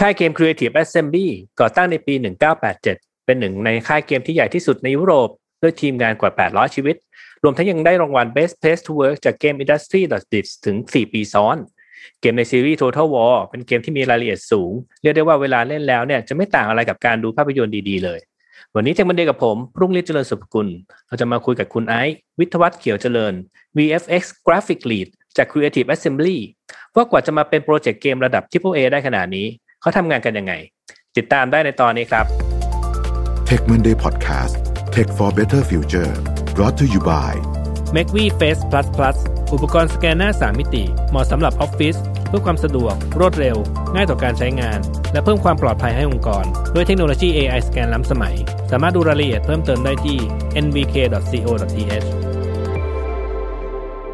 ค่ายเกม Creative Assembly ก่อตั้งในปี 1987 เป็นหนึ่งในค่ายเกมที่ใหญ่ที่สุดในยุโรป ด้วยทีมงานกว่า 800 ชีวิต รวมทั้งยังได้รางวัล Best Place to Work จาก Game Industry d i s ถึง 4 ปีซ้อน เกมในซีรีส์ Total War เป็นเกมที่มีรายละเอียดสูง เรียกได้ว่าเวลาเล่นแล้วเนี่ยจะไม่ต่างอะไรกับการดูภาพยนตร์ดีๆ เลย วันนี้เทคมันเดย์กับผมรุ่งฤทธิ์เจริญสุภกุล เราจะมาคุยกับคุณไอซ์วิทวัฒน์เขียวเจริญ VFX Graphic Lead จาก Creative Assembly ว่ากว่าจะมาเป็นโปรเจกต์เกมระดับ Triple A ได้ขนาดนี้ เขาทำงานกันยังไง ติดตามได้ในตอนนี้ครับ Tech Monday Podcast Tech for Better Future brought to you by m a c v Face Plus Plus อุปกรณ์สแกนหน้า 3 มิติ เหมาะสำหรับออฟฟิศเพื่อความสะดวก รวดเร็ว ง่ายต่อการใช้งาน และเพิ่มความปลอดภัยให้องค์กร ด้วยเทคโนโลยี AI สแกนล้ำสมัย สามารถดูรายละเอียดเพิ่มเติมได้ที่ nbk.co.th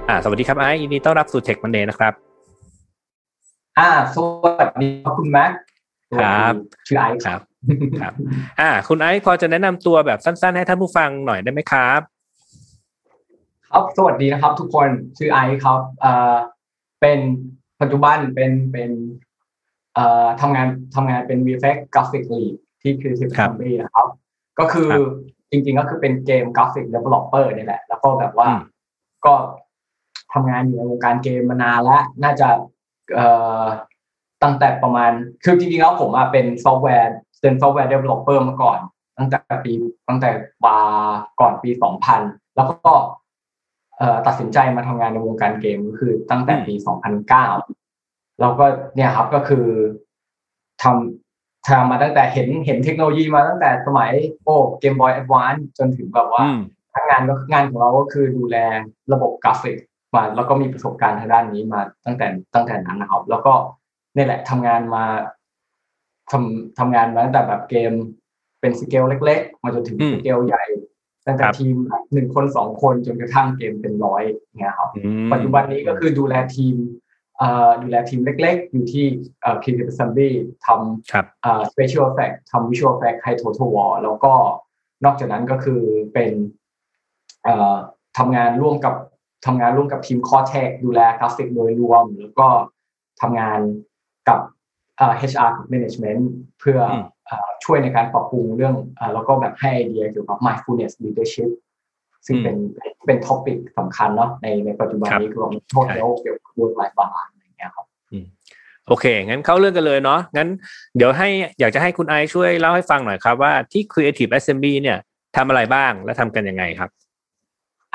อ่าสวัสดีครับไอซ์ยินดีต้อนรับสู่ Tech Monday นะครับ อ่าสวัสดีครับคุณแม็กครับชื่อไอซ์ครับครับ อ่า คุณไอซ์พอจะแนะนำตัวแบบสั้น ๆ ให้ท่านผู้ฟังหน่อยได้ไหมครับ ครับสวัสดีนะครับ ทุกคนชื่อไอซ์ครับเอ่อเป็นปัจจุบันเป็นเป็นเอ่อทำงานทำงานเป็น VFX Graphic Lead ที่ Creative ครับ Assembly นะครับ ก็คือครับจริง ๆ ก็คือเป็นเกม Graphic Developer นี่แหละ แล้วก็แบบว่าอืมก็ทำงานอยู่ในวงการเกมมานานแล้ว น่าจะเอ่อ ตั้งแต่ประมาณ คือจริงๆแล้วผมอะเป็นซอฟต์แวร์เป็นซอฟต์แวร์ developer มาก่อน ตั้งแต่ปีตั้งแต่ว่าก่อนปี2000แล้วก็เอ่อตัดสินใจมาทำงานในวงการเกมก็คือตั้งแต่ปี2009แล้วก็เนี่ยครับก็คือทำทำมาตั้งแต่เห็นเห็นเทคโนโลยีมาตั้งแต่สมัยโอ้ Game Boy Advance จนถึงแบบว่าอืมงานก็งานของเราก็คือดูแลระบบกราฟิก มาแล้วก็มีประสบการณ์ทางด้านนี้มาตั้งแต่ตั้งแต่นั้นนะครับ แล้วก็นี่แหละทำงานมาทำทำงานมาตั้งแต่แบบเกมเป็นสเกลเล็ก ๆ มาจนถึงอืมสเกลใหญ่ตั้งแต่ครับทีมหนึ่งคนสองคนจนกระทั่งเกมเป็นร้อยเนี่ยครับอืมปัจจุบันนี้ก็คือดูแลทีมเอ่อดูแลทีมเล็ก ๆ อยู่ที่เอ่อ Creative Assembly ทำครับเอ่อ special effect ทำ visual effect ให้ total war แล้วก็นอกจากนั้นก็คือเป็นเอ่อทำงานร่วมกับ ทำงานร่วมกับทีม core tech ดูแลกราฟิกโดยรวม แล้วก็ทำงานกับเอ่อ HR กับ management เพื่ออมเอ่อช่วยในการปรับปรุงเรื่องเอ่อแล้วก็แบบให้ไอเดียเกี่ยวกับ mindfulness leadership ซึ่งเป็นเป็น topic สำคัญเนาะในในปัจจุบันนี้คือเราโทษแล้วเกี่ยวกับ work life balance อะไรอย่างเงี้ยครับโอเค งั้นเข้าเรื่องกันเลยเนาะงั้นเดี๋ยวให้อยากจะให้คุณไอซ์ช่วยเล่าให้ฟังหน่อยครับว่าที่ Creative Assembly เนี่ยทำอะไรบ้างและทำกันยังไงครับ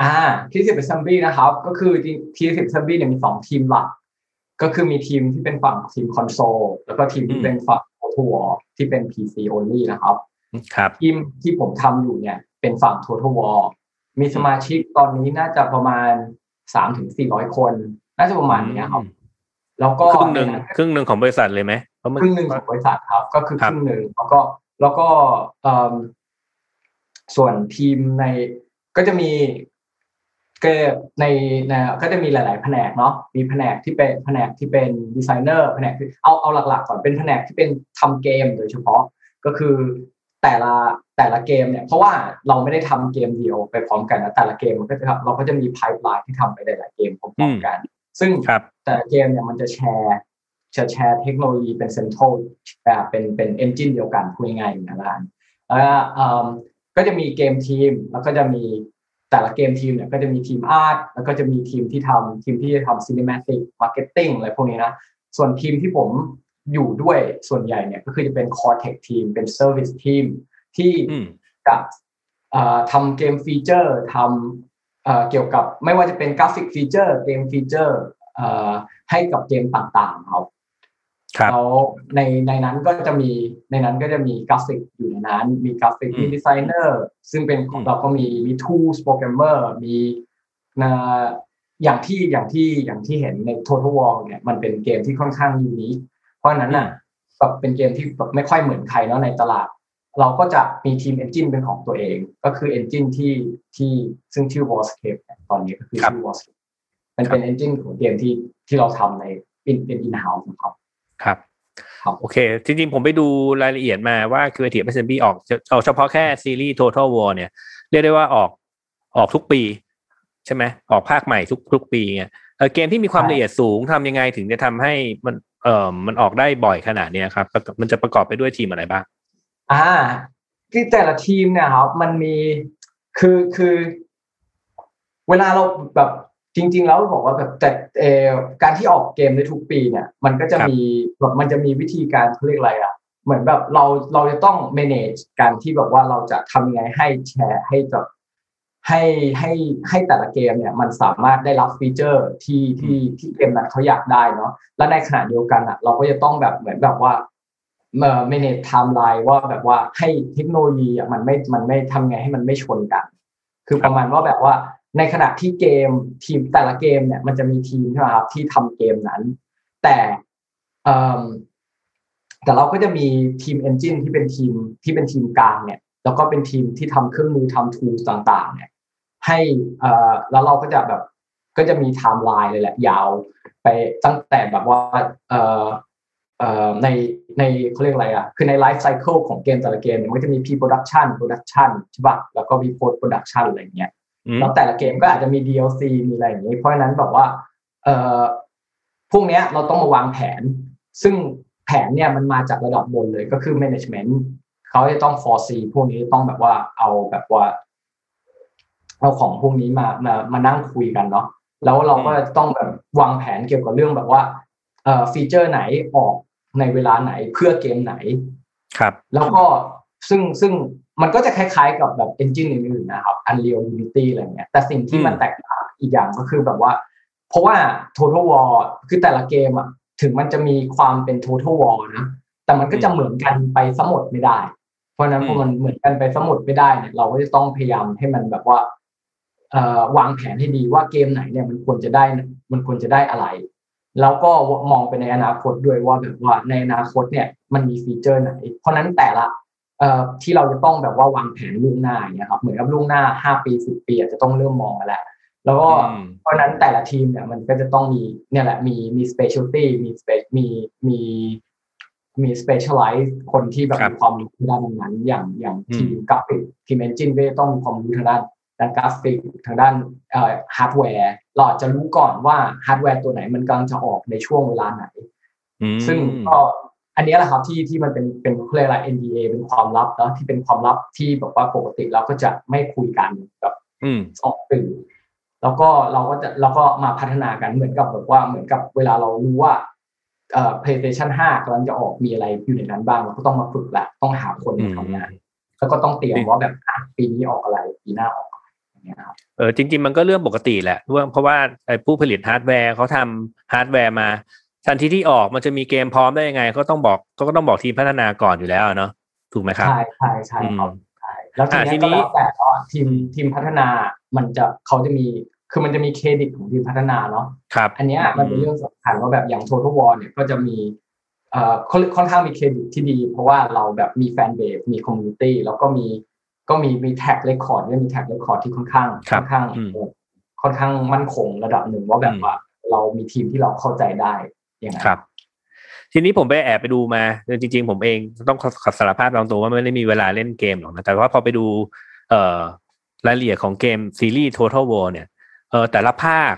อ่าที่สิบ assembly นะครับ ก็คือที่สิบ assembly เนี่ยมีสองทีมหลัก ก็คือมีทีมที่เป็นฝั่งทีมคอนโซลแล้วก็ทีมที่เป็นฝั่ง Total War ที่เป็น PC only นะครับ ครับทีมที่ผมทำอยู่เนี่ยเป็นฝั่ง Total War มีสมาชิกตอนนี้น่าจะประมาณสามถึงสี่ร้อยคน น่าจะประมาณเนี้ยครับ แล้วก็ครึ่งหนึ่งครึ่งหนึ่งของบริษัทเลยไหมเพราะมันครึ่งหนึ่งของบริษัทครับ ก็คือครัคบรึ่งหนึ่งแล้วก็แล้วก็เอิ่มส่วนทีมในก็จะมี ก็ในในก็จะมีหลาย ๆ แผนกเนาะมีแผนกที่เป็นแผนกที่เป็นดีไซเนอร์แผนกที่เอาเอาหลัก ๆ ก่อนเป็นแผนกที่เป็นทำเกมโดยเฉพาะก็คือแต่ละแต่ละเกมเนี่ยเพราะว่าเราไม่ได้ทำเกมเดียวไปพร้อมกันนะแต่ละเกมมันก็จะเราก็จะมีไพ p e ไลน์ที่ทำไปหลายๆเกมพร้อมๆกัน ซึ่งครับแต่ละเกมเนี่ยมันจะแชร์จะแชร์เทคโนโลยีเป็นเซ็นทรัลแบบเป็นเป็น engine เดียวกันพูดง่ายๆอย่างนั้นละกันแล้วก็เอิ่มก็จะมี game team แล้วก็จะมี แต่ละ game team เนี่ยก็จะมีทีม art แล้วก็จะมีทีมที่ทำทีมที่จะทำ cinematic marketing อะไรพวกนี้นะ ส่วนทีมที่ผมอยู่ด้วยส่วนใหญ่เนี่ยก็คือจะเป็น core tech team เป็น service team ที่อืมจะเอ่อทำ game feature ทำเอ่อเกี่ยวกับไม่ว่าจะเป็น graphic feature game feature เอ่อให้กับเกมต่างๆครับครับ แล้วในในนั้นก็จะมีในนั้นก็จะมีกราฟิกอยู่ในนั้น มีกราฟิกอืมมีดีไซเนอร์ซึ่งเป็นอืมเราก็มีมี tools โปรแกรมเมอร์มีนะอย่างที่อย่างที่อย่างที่เห็นใน Total War เนี่ยมันเป็นเกมที่ค่อนข้าง unique เพราะฉะนั้นน่ะแบบเป็นเกมที่แบบไม่ค่อยเหมือนใครเนาะในตลาด เราก็จะมีทีม engine เป็นของตัวเอง ก็คือ engine ที่ที่ซึ่งชื่อ Warscape เนี่ยตอนนี้ก็คือครับชื่อ Warscape มันเป็น engine ของเกมที่ที่เราทำในเป็นเป็น in house นะครับครับ ครับโอเค จริงๆ ผมไปดูรายละเอียดมาว่า Creative Assembly ออกเอาเฉพาะแค่ซีรีส์ Total War เนี่ย เรียกได้ว่าออกออกทุกปี ใช่ไหมออกภาคใหม่ทุกทุกปีเนี่ยเออเกมที่มีความละเอียดสูงทำยังไงถึงจะทำให้มันเออมันออกได้บ่อยขนาดเนี้ยครับ มันจะประกอบไปด้วยทีมอะไรบ้าง อ่าที่แต่ละทีมเนี่ยครับ มันมีคือคือ เวลาเราแบบ จริง ๆ แล้วบอกว่าแบบแต่เออการที่ออกเกมในทุกปีเนี่ย มันก็จะมีแบบมันจะมีวิธีการเขาเรียกอะไรอะเหมือนแบบเราเราจะต้อง manage การที่แบบว่าเราจะทำยังไงให้แชร์ให้แบบให้ให้ให้แต่ละเกมเนี่ยมันสามารถได้รับฟีเจอร์ที่ที่ที่เกมนั้นเขาอยากได้เนาะและในขณะเดียวกันอะ เราก็จะต้องแบบเหมือนแบบว่าเอ่อ manage timeline ว่าแบบว่าให้เทคโนโลยีอะมันไม่มันไม่ทำไงให้มันไม่ชนกัน คือประมาณว่าแบบว่า ในขณะที่เกมทีมแต่ละเกมเนี่ยมันจะมีทีมใช่ไหมครับที่ทำเกมนั้น แต่แต่เราก็จะมีทีม engine ที่เป็นทีมที่เป็นทีมกลางเนี่ย แล้วก็เป็นทีมที่ทำเครื่องมือทำ tools ต่างๆ เนี่ย ให้อ่อแล้วเราก็จะแบบก็จะมีไทม์ไลน์เลยแหละยาวไปตั้งแต่แบบว่าเอ่อเอ่อในในเขาเรียกอะไรอะ คือใน life cycle ของเกมแต่ละเกมเนี่ยมันจะมี pre-production production ใช่ปะแล้วก็มี post production อะไรเงี้ย แล้วแต่ละเกมก็อาจจะมี DLC มีอะไรอย่างนี้ เพราะฉะนั้นแบบว่า เอ่อพวกเนี้ยเราต้องมาวางแผน ซึ่งแผนเนี่ยมันมาจากระดับบนเลยก็คือ management เขาจะต้อง foresee พวกนี้ต้องแบบว่าเอาแบบว่าเอาของพวกนี้มามามานั่งคุยกันเนาะแล้วเราก็ต้องแบบวางแผนเกี่ยวกับเรื่องแบบว่าเอ่อฟีเจอร์ไหนออกในเวลาไหนเพื่อเกมไหน ครับ แล้วก็ซึ่งซึ่ง มันก็จะคล้ายๆกับแบบเอนจินอื่นๆนะครับ Unreal Unity อะไรเงี้ยแต่สิ่งที่มันแตกต่างอีกอย่างก็คือแบบว่า เพราะว่า Total War คือแต่ละเกมอะถึงมันจะมีความเป็น Total War นะแต่มันก็จะเหมือนกันไปสมดไม่ได้ เพราะนั้นพอมันเหมือนกันไปสมดไม่ได้เนี่ยเราก็จะต้องพยายามให้มันแบบว่าเอ่อวางแผนให้ดีว่าเกมไหนเนี่ยมันควรจะได้มันควรจะได้อะไรแล้วก็มองไปในอนาคตด้วยว่าแบบว่าในอนาคตเนี่ยมันมีฟีเจอร์ไหน เพราะนั้นแต่ละเอ่อ ที่เราจะต้องแบบว่าวางแผนล่วงหน้าเนี่ยครับเหมือนกับล่วงหน้าห้าปีสิบปีอาจจะต้องเริ่มมองมาแล้วแล้วก็เพราะนั้นแต่ละทีมเนี่ยมันก็จะต้องมีเนี่ยแหละมีมี specialty มี space มีมีมี specialize คนที่แบบมีความรู้ด้านนั้น อย่างอย่างทีมกราฟิกทีม engine ก็จะต้องมีความรู้ทางด้านด้านกราฟิกทางด้านเอ่อฮาร์ดแวร์เราจะรู้ก่อนว่าฮาร์ดแวร์ตัวไหนมันกำลังจะออกในช่วงเวลาไหน ซึ่งก็ อันนี้แหละครับที่ที่มันเป็นเป็นเรียกอะไร NDA เป็นความลับแล้วที่เป็นความลับที่แบบว่าปกติเราก็จะไม่คุยกันแบบออกสื่อแล้วก็เราก็จะเราก็มาพัฒนากันเหมือนกับแบบว่าเหมือนกับเวลาเรารู้ว่าเอ่อ PlayStation 5กำลังจะออกมีอะไรอยู่ในนั้นบ้างเราก็ต้องมาฝึกแหละต้องหาคนมาทำงานแล้วก็ต้องเตรียมว่าแบบปีนี้ออกอะไรปีหน้าออกเออจริง ๆ มันก็เรื่องปกติแหละเพราะว่าไอ้ผู้ผลิตฮาร์ดแวร์เขาทำฮาร์ดแวร์มา ทันทีที่ออกมันจะมีเกมพร้อมได้ยังไง ก็ต้องบอกก็ต้องบอกทีมพัฒนาก่อนอยู่แล้วเนาะถูกไหมครับใช่ใช่ใช่ครับใช่แล้วทีนี้ก็แล้วแต่ทีมทีมพัฒนามันจะเขาจะมีคือมันจะมีเครดิตของทีมพัฒนาเนาะครับ อันนี้มันเป็นเรื่องสำคัญว่าแบบอย่าง Total War เนี่ยก็จะมีเอ่อค่อนข้างมีเครดิตที่ดี เพราะว่าเราแบบมี fanbase มี community แล้วก็มีก็มีมี track record เนี่ยมี track record ที่ค่อนข้างค่อนข้างค่อนข้างมั่นคงระดับหนึ่งว่าแบบว่าเรามีทีมที่เราเข้าใจได้ อย่างไรครับ ทีนี้ผมไปแอบไปดูมาจริง ๆ ผมเองต้องขอสารภาพตรงตัวว่าไม่ได้มีเวลาเล่นเกมหรอกนะแต่ว่าพอไปดูเอ่อรายละเอียดของเกมซีรีส์ Total War เนี่ยเออแต่ละภาค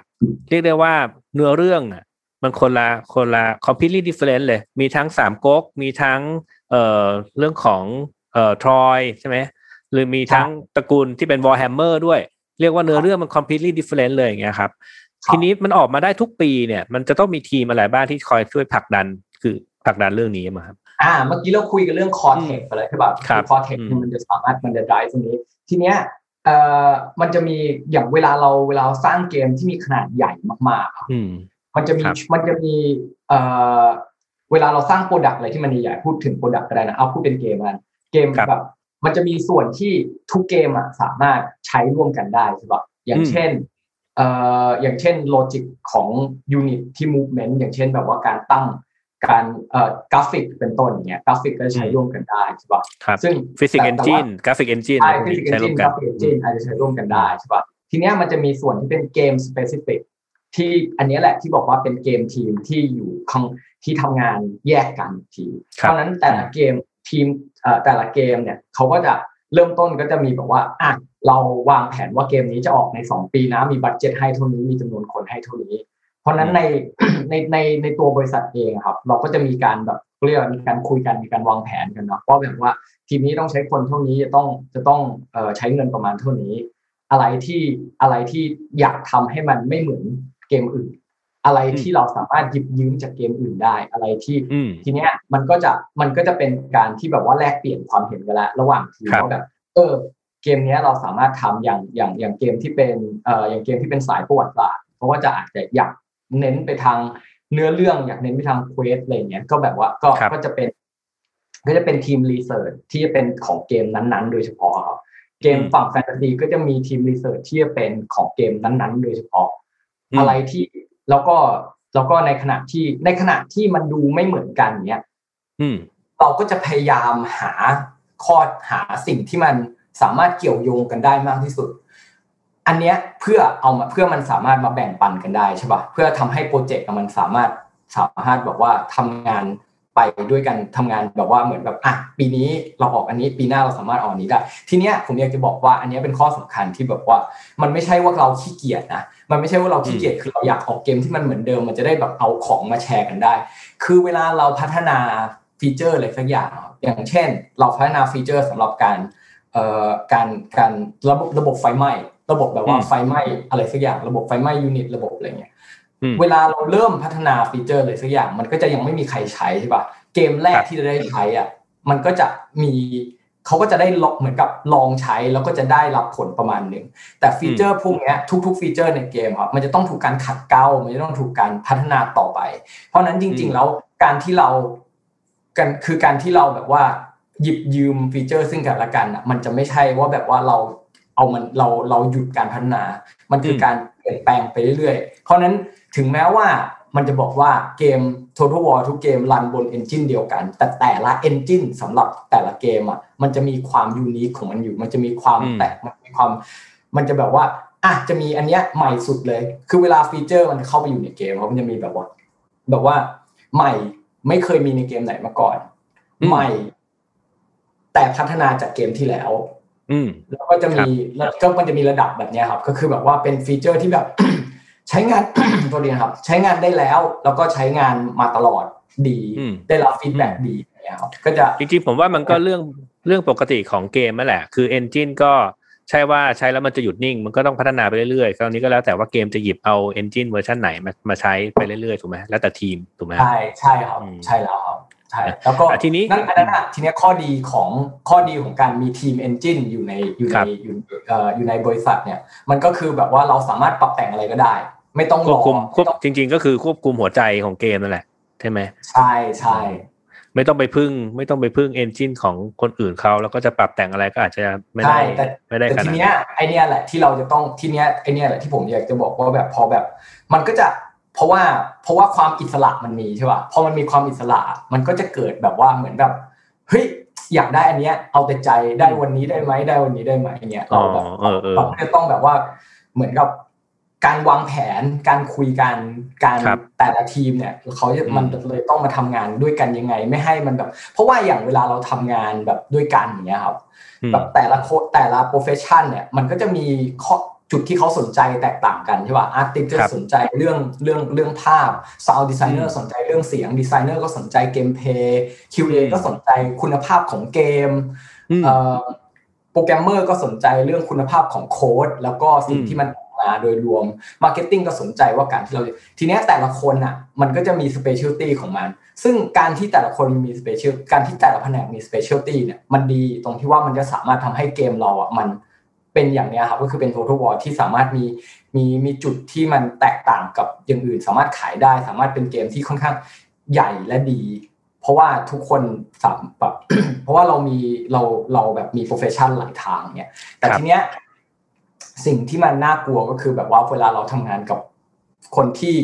เรียกได้ว่าเนื้อเรื่องอะมันคนละคนละ completely different เลย มีทั้งสามก๊กมีทั้งเอ่อเรื่องของเอ่อทรอยใช่ไหมหรือมีทั้งตระกูลที่เป็น Warhammer ด้วย เรียกว่าเนื้อเรื่องมัน completely different เลยอย่างเงี้ยครับ ทีนี้มันออกมาได้ทุกปีเนี่ย มันจะต้องมีทีมอะไรบ้างที่คอยช่วยผลักดันคือผลักดันเรื่องนี้มาครับอ่า เมื่อกี้เราคุยกันเรื่อง core tech ไปเลยใช่ป่ะ core tech มันจะสามารถมันจะได้ตรงนี้ ทีเนี้ยเอ่อมันจะมีอย่างเวลาเราเวลาสร้างเกมที่มีขนาดใหญ่มากๆอืมันจะมีมันจะมีเอ่อเวลาเราสร้าง product อะไรที่มันใหญ่พูดถึง product ก็ได้นะเอาพูดเป็นเกมกันเกมแบบมันจะมีส่วนที่ทุกเกมอะสามารถใช้ร่วมกันได้ใช่ปะอย่างเช่นเอ่ออย่างเช่น logic ของ unit ที่ movement อย่างเช่นแบบว่าการตั้งการเอ่อกราฟิกเป็นต้นอย่างเงี้ยกราฟิกก็ใช้ร่วมกันได้ใช่ปะซึ่ง physics engine graphic engine ใช่ physics engine graphic engineอาจจะใช้ร่วมกันได้ใช่ปะทีเนี้ยมันจะมีส่วนที่เป็น game specific ที่อันนี้แหละที่บอกว่าเป็น game team ที่อยู่ข้างที่ทำงานแยกกันทีเพราะนั้นแต่ละเกมทีมแต่ละเกมเนี่ยเขาก็จะเริ่มต้นก็จะมีแบบว่าอะ เราวางแผนว่าเกมนี้จะออกใน 2 ปีนะมีบัตเจ็ตให้เท่านี้มีจำนวนคนให้เท่านี้ราะฉะนั้นในในในในตัวบริษัทเองครับ เราก็จะมีการแบบเรียกมีการคุยกันมีการวางแผนกันเนาะว่าแบบว่าทีมนี้ต้องใช้คนเท่านี้จะต้องจะต้องเอ่อใช้เงินประมาณเท่านี้ อะไรที่อะไรที่อยากทำให้มันไม่เหมือนเกมอื่น อะไรที่เราสามารถหยิบยืมจากเกมอื่นได้อะไรที่ทีเนี้ยมันก็จะมันก็จะเป็นการที่แบบว่าแลกเปลี่ยนความเห็นกันละระหว่างทีมว่าแบบเออเกมนี้เราสามารถทำอย่างอย่างอย่างเกมที่เป็นเอ่ออย่างเกมที่เป็นสายประวัติศาสตร์เพราะว่าจะอาจจะอยากเน้นไปทางเนื้อเรื่องอยากเน้นไปทาง quest อะไรเงี้ยก็แบบว่าก็ก็จะเป็นก็จะเป็นทีม research ที่จะเป็นของเกมนั้นๆ โดยเฉพาะครับเกมฝั่งแฟนตาซีก็จะมีทีม research ที่จะเป็นของเกมนั้นๆ โดยเฉพาะ อะไรที่แล้วก็แล้วก็ในขณะที่ในขณะที่มันดูไม่เหมือนกันเนี้ยเราก็จะพยายามหาข้อหาสิ่งที่มัน สามารถเกี่ยวโยงกันได้มากที่สุด อันเนี้ยเพื่อเอามาเพื่อมันสามารถมาแบ่งปันกันได้ใช่ป่ะเพื่อทำให้โปรเจกต์มันสามารถสามารถแบบว่าทำงานไปด้วยกันทำงานแบบว่าเหมือนแบบอะปีนี้เราออกอันนี้ปีหน้าเราสามารถออกอันนี้ได้ ทีเนี้ยผมอยากจะบอกว่าอันนี้เป็นข้อสำคัญที่แบบว่า มันไม่ใช่ว่าเราขี้เกียจนะมันไม่ใช่ว่าเราขี้เกียจคือเราอยากออกเกมที่มันเหมือนเดิม มันจะได้แบบเอาของมาแชร์กันได้ คือเวลาเราพัฒนา feature อะไรสักอย่าง อย่างเช่น เราพัฒนา feature สำหรับการเอ่อ การการระบบระบบไฟไหม้ระบบแบบว่าไฟไหม้อะไรสักอย่างระบบไฟไหม้ unit ระบบอะไรเงี้ยเวลาเราเริ่มพัฒนา feature อะไรสักอย่างมันก็จะยังไม่มีใครใช้ใช่ป่ะเกมแรกที่จะได้ใช้อะมันก็จะมีเขาก็จะได้เหมือนกับลองใช้แล้วก็จะได้รับผลประมาณหนึ่งแต่ feature พวกนี้ทุก ๆ feature ในเกมครับมันจะต้องถูกการขัดเกลามันจะต้องถูกการพัฒนาต่อไป เพราะนั้นจริง ๆ แล้วการที่เรากันคือการที่เราแบบว่า หยิบยืม feature ซึ่งกันและกันอะมันจะไม่ใช่ว่าแบบว่าเราเอามันเราเราหยุดการพัฒนา มันคือการเปลี่ยนแปลงไปเรื่อยๆ เพราะนั้นถึงแม้ว่ามันจะบอกว่าเกม Total War ทุกเกม run บน engine เดียวกัน แต่แต่ละ engine สำหรับแต่ละเกมอะมันจะมีความ unique ของมันอยู่ มันจะมีความแตกมันมีความ มันจะแบบว่าอะจะมีอันเนี้ยใหม่สุดเลย คือเวลา feature มันเข้าไปอยู่ในเกมมันจะมีแบบว่า แบบว่าใหม่ไม่เคยมีในเกมไหนมาก่อน ใหม่ แต่พัฒนาจากเกมที่แล้วแล้วก็จะมีแล้วก็มันจะมีระดับแบบนี้ครับ ก็คือแบบว่าเป็น feature ที่แบบใช้งานตัวนี้ครับ ใช้งานได้แล้ว แล้วก็ใช้งานมาตลอดดี ได้รับ feedback ดีเนี่ยครับก็จะจริงๆผมว่ามันก็เรื่องเรื่องปกติของเกมนั่นแหละ คือ engine ก็ใช่ว่าใช้แล้วมันจะหยุดนิ่ง มันก็ต้องพัฒนาไปเรื่อยๆคราวนี้ก็แล้วแต่ว่าเกมจะหยิบเอา engine version ไหนมามาใช้ไปเรื่อยๆถูกไหมแล้วแต่ทีมถูกไหมใช่ใช่ครับใช่แล้วครับ ใช่แล้วก็ทีนี้นั่นอันนั้นทีนี้ข้อดีของข้อดีของการมีทีม engine อยู่ในอยู่ในอยู่เอ่ออยู่ในบริษัทเนี่ย มันก็คือแบบว่าเราสามารถปรับแต่งอะไรก็ได้ ไม่ต้องควบคุมควบจริง ๆ ก็คือควบคุมหัวใจของเกมนั่นแหละใช่ไหมใช่ใช่ไม่ต้องไปพึ่ง ไม่ต้องไปพึ่งเอนจินของคนอื่นเขาแล้วก็จะปรับแต่งอะไรก็อาจจะไม่ได้ไม่ได้ขนาดทีเนี้ยไอเนี้ยแหละที่เราจะต้องทีเนี้ยไอเนี้ยแหละที่ผมอยากจะบอกว่าแบบพอแบบ มันก็จะ เพราะว่าเพราะว่าความอิสระมันมีใช่ป่ะพอมันมีความอิสระมันก็จะเกิดแบบว่าเหมือนแบบเฮ้ยอยากได้อันเนี้ยเอาแต่ใจได้วันนี้ได้ไหมได้วันนี้ได้ไหมเงี้ยเราแบบเราจะต้องแบบว่าเหมือนกับการวางแผนการคุยกันการแต่ละทีมเนี่ยเขาจะมันเลยต้องมาทำงานด้วยกันยังไง ไม่ให้มันแบบ เพราะว่าอย่างเวลาเราทำงานแบบด้วยกันอย่างเงี้ยครับแบบแต่ละโคแต่ละ profession เนี่ยมันก็จะมีข้อ จุดที่เขาสนใจแตกต่างกันใช่ป่ะ artist จะสนใจเรื่องเรื่องเรื่องภาพ sound designer สนใจเรื่องเสียงดีไซเนอร์ก็สนใจ gameplay QA ก็สนใจคุณภาพของเกมโปรแกรมเมอร์ก็สนใจเรื่องคุณภาพของโค้ดแล้วก็สิ่งที่มันออกมาโดยรวม marketing ก็สนใจว่าการที่เราทีนี้แต่ละคนอะมันก็จะมี specialty ของมัน ซึ่งการที่แต่ละคนมี special การที่แต่ละแผนกมี specialty เนี่ยมันดีตรงที่ว่ามันจะสามารถทำให้เกมเราอะมัน เป็นอย่างนี้ครับก็คือเป็น Total War ที่สามารถมีมีมีจุดที่มันแตกต่างกับอย่างอื่น สามารถขายได้ สามารถเป็นเกมที่ค่อนข้างใหญ่และดี เพราะว่าทุกคนสามแบบเพราะว่าเรามีเราเราแบบมี profession หลายทางเนี่ยแต่ทีเนี้ยสิ่งที่มันน่ากลัวก็คือแบบว่าเวลาเราทำงานกับคนที่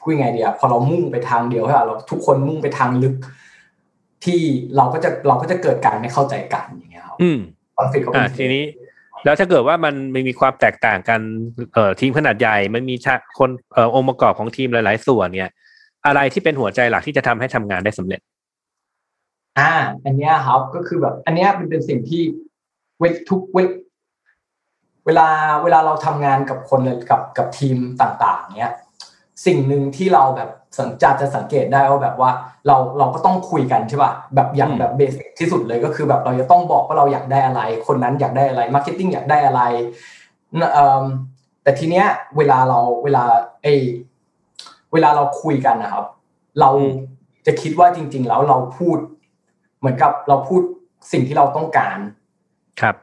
พูดไงเดียพอเรามุ่งไปทางเดียวใช่ไหมเราทุกคนมุ่งไปทางลึก ที่เราก็จะเราก็จะเกิดการไม่เข้าใจกันอย่างเงี้ยครับอืมคอนฟ lict ก็เป็นทีนี้ แล้วถ้าเกิดว่ามันไม่มีความแตกต่างกันเอ่อทีมขนาดใหญ่มันมีคนเอ่อองค์ประกอบของทีมหลาย ๆ ส่วนเนี่ย อะไรที่เป็นหัวใจหลักที่จะทำให้ทำงานได้สำเร็จ อ่า อันนี้ครับก็คือแบบ อันนี้เป็นเป็นสิ่งที่เวททุกเวเวลาเวลาเราทำงานกับคนกับกับทีมต่าง ๆ เนี้ยสิ่งหนึ่งที่เราแบบ สังจะจะสังเกตได้ว่าแบบว่าเราเราก็ต้องคุยกันใช่ป่ะแบบอย่างแบบ basic ที่สุดเลยก็คือแบบเราจะต้องบอกว่าเราอยากได้อะไร คนนั้นอยากได้อะไร marketing อยากได้อะไรแต่ทีเนี้ยเวลาเราเวลาไอเวลาเราคุยกันนะครับ เราจะคิดว่าจริง ๆ แล้วเราพูด เหมือนกับเราพูดสิ่งที่เราต้องการครับ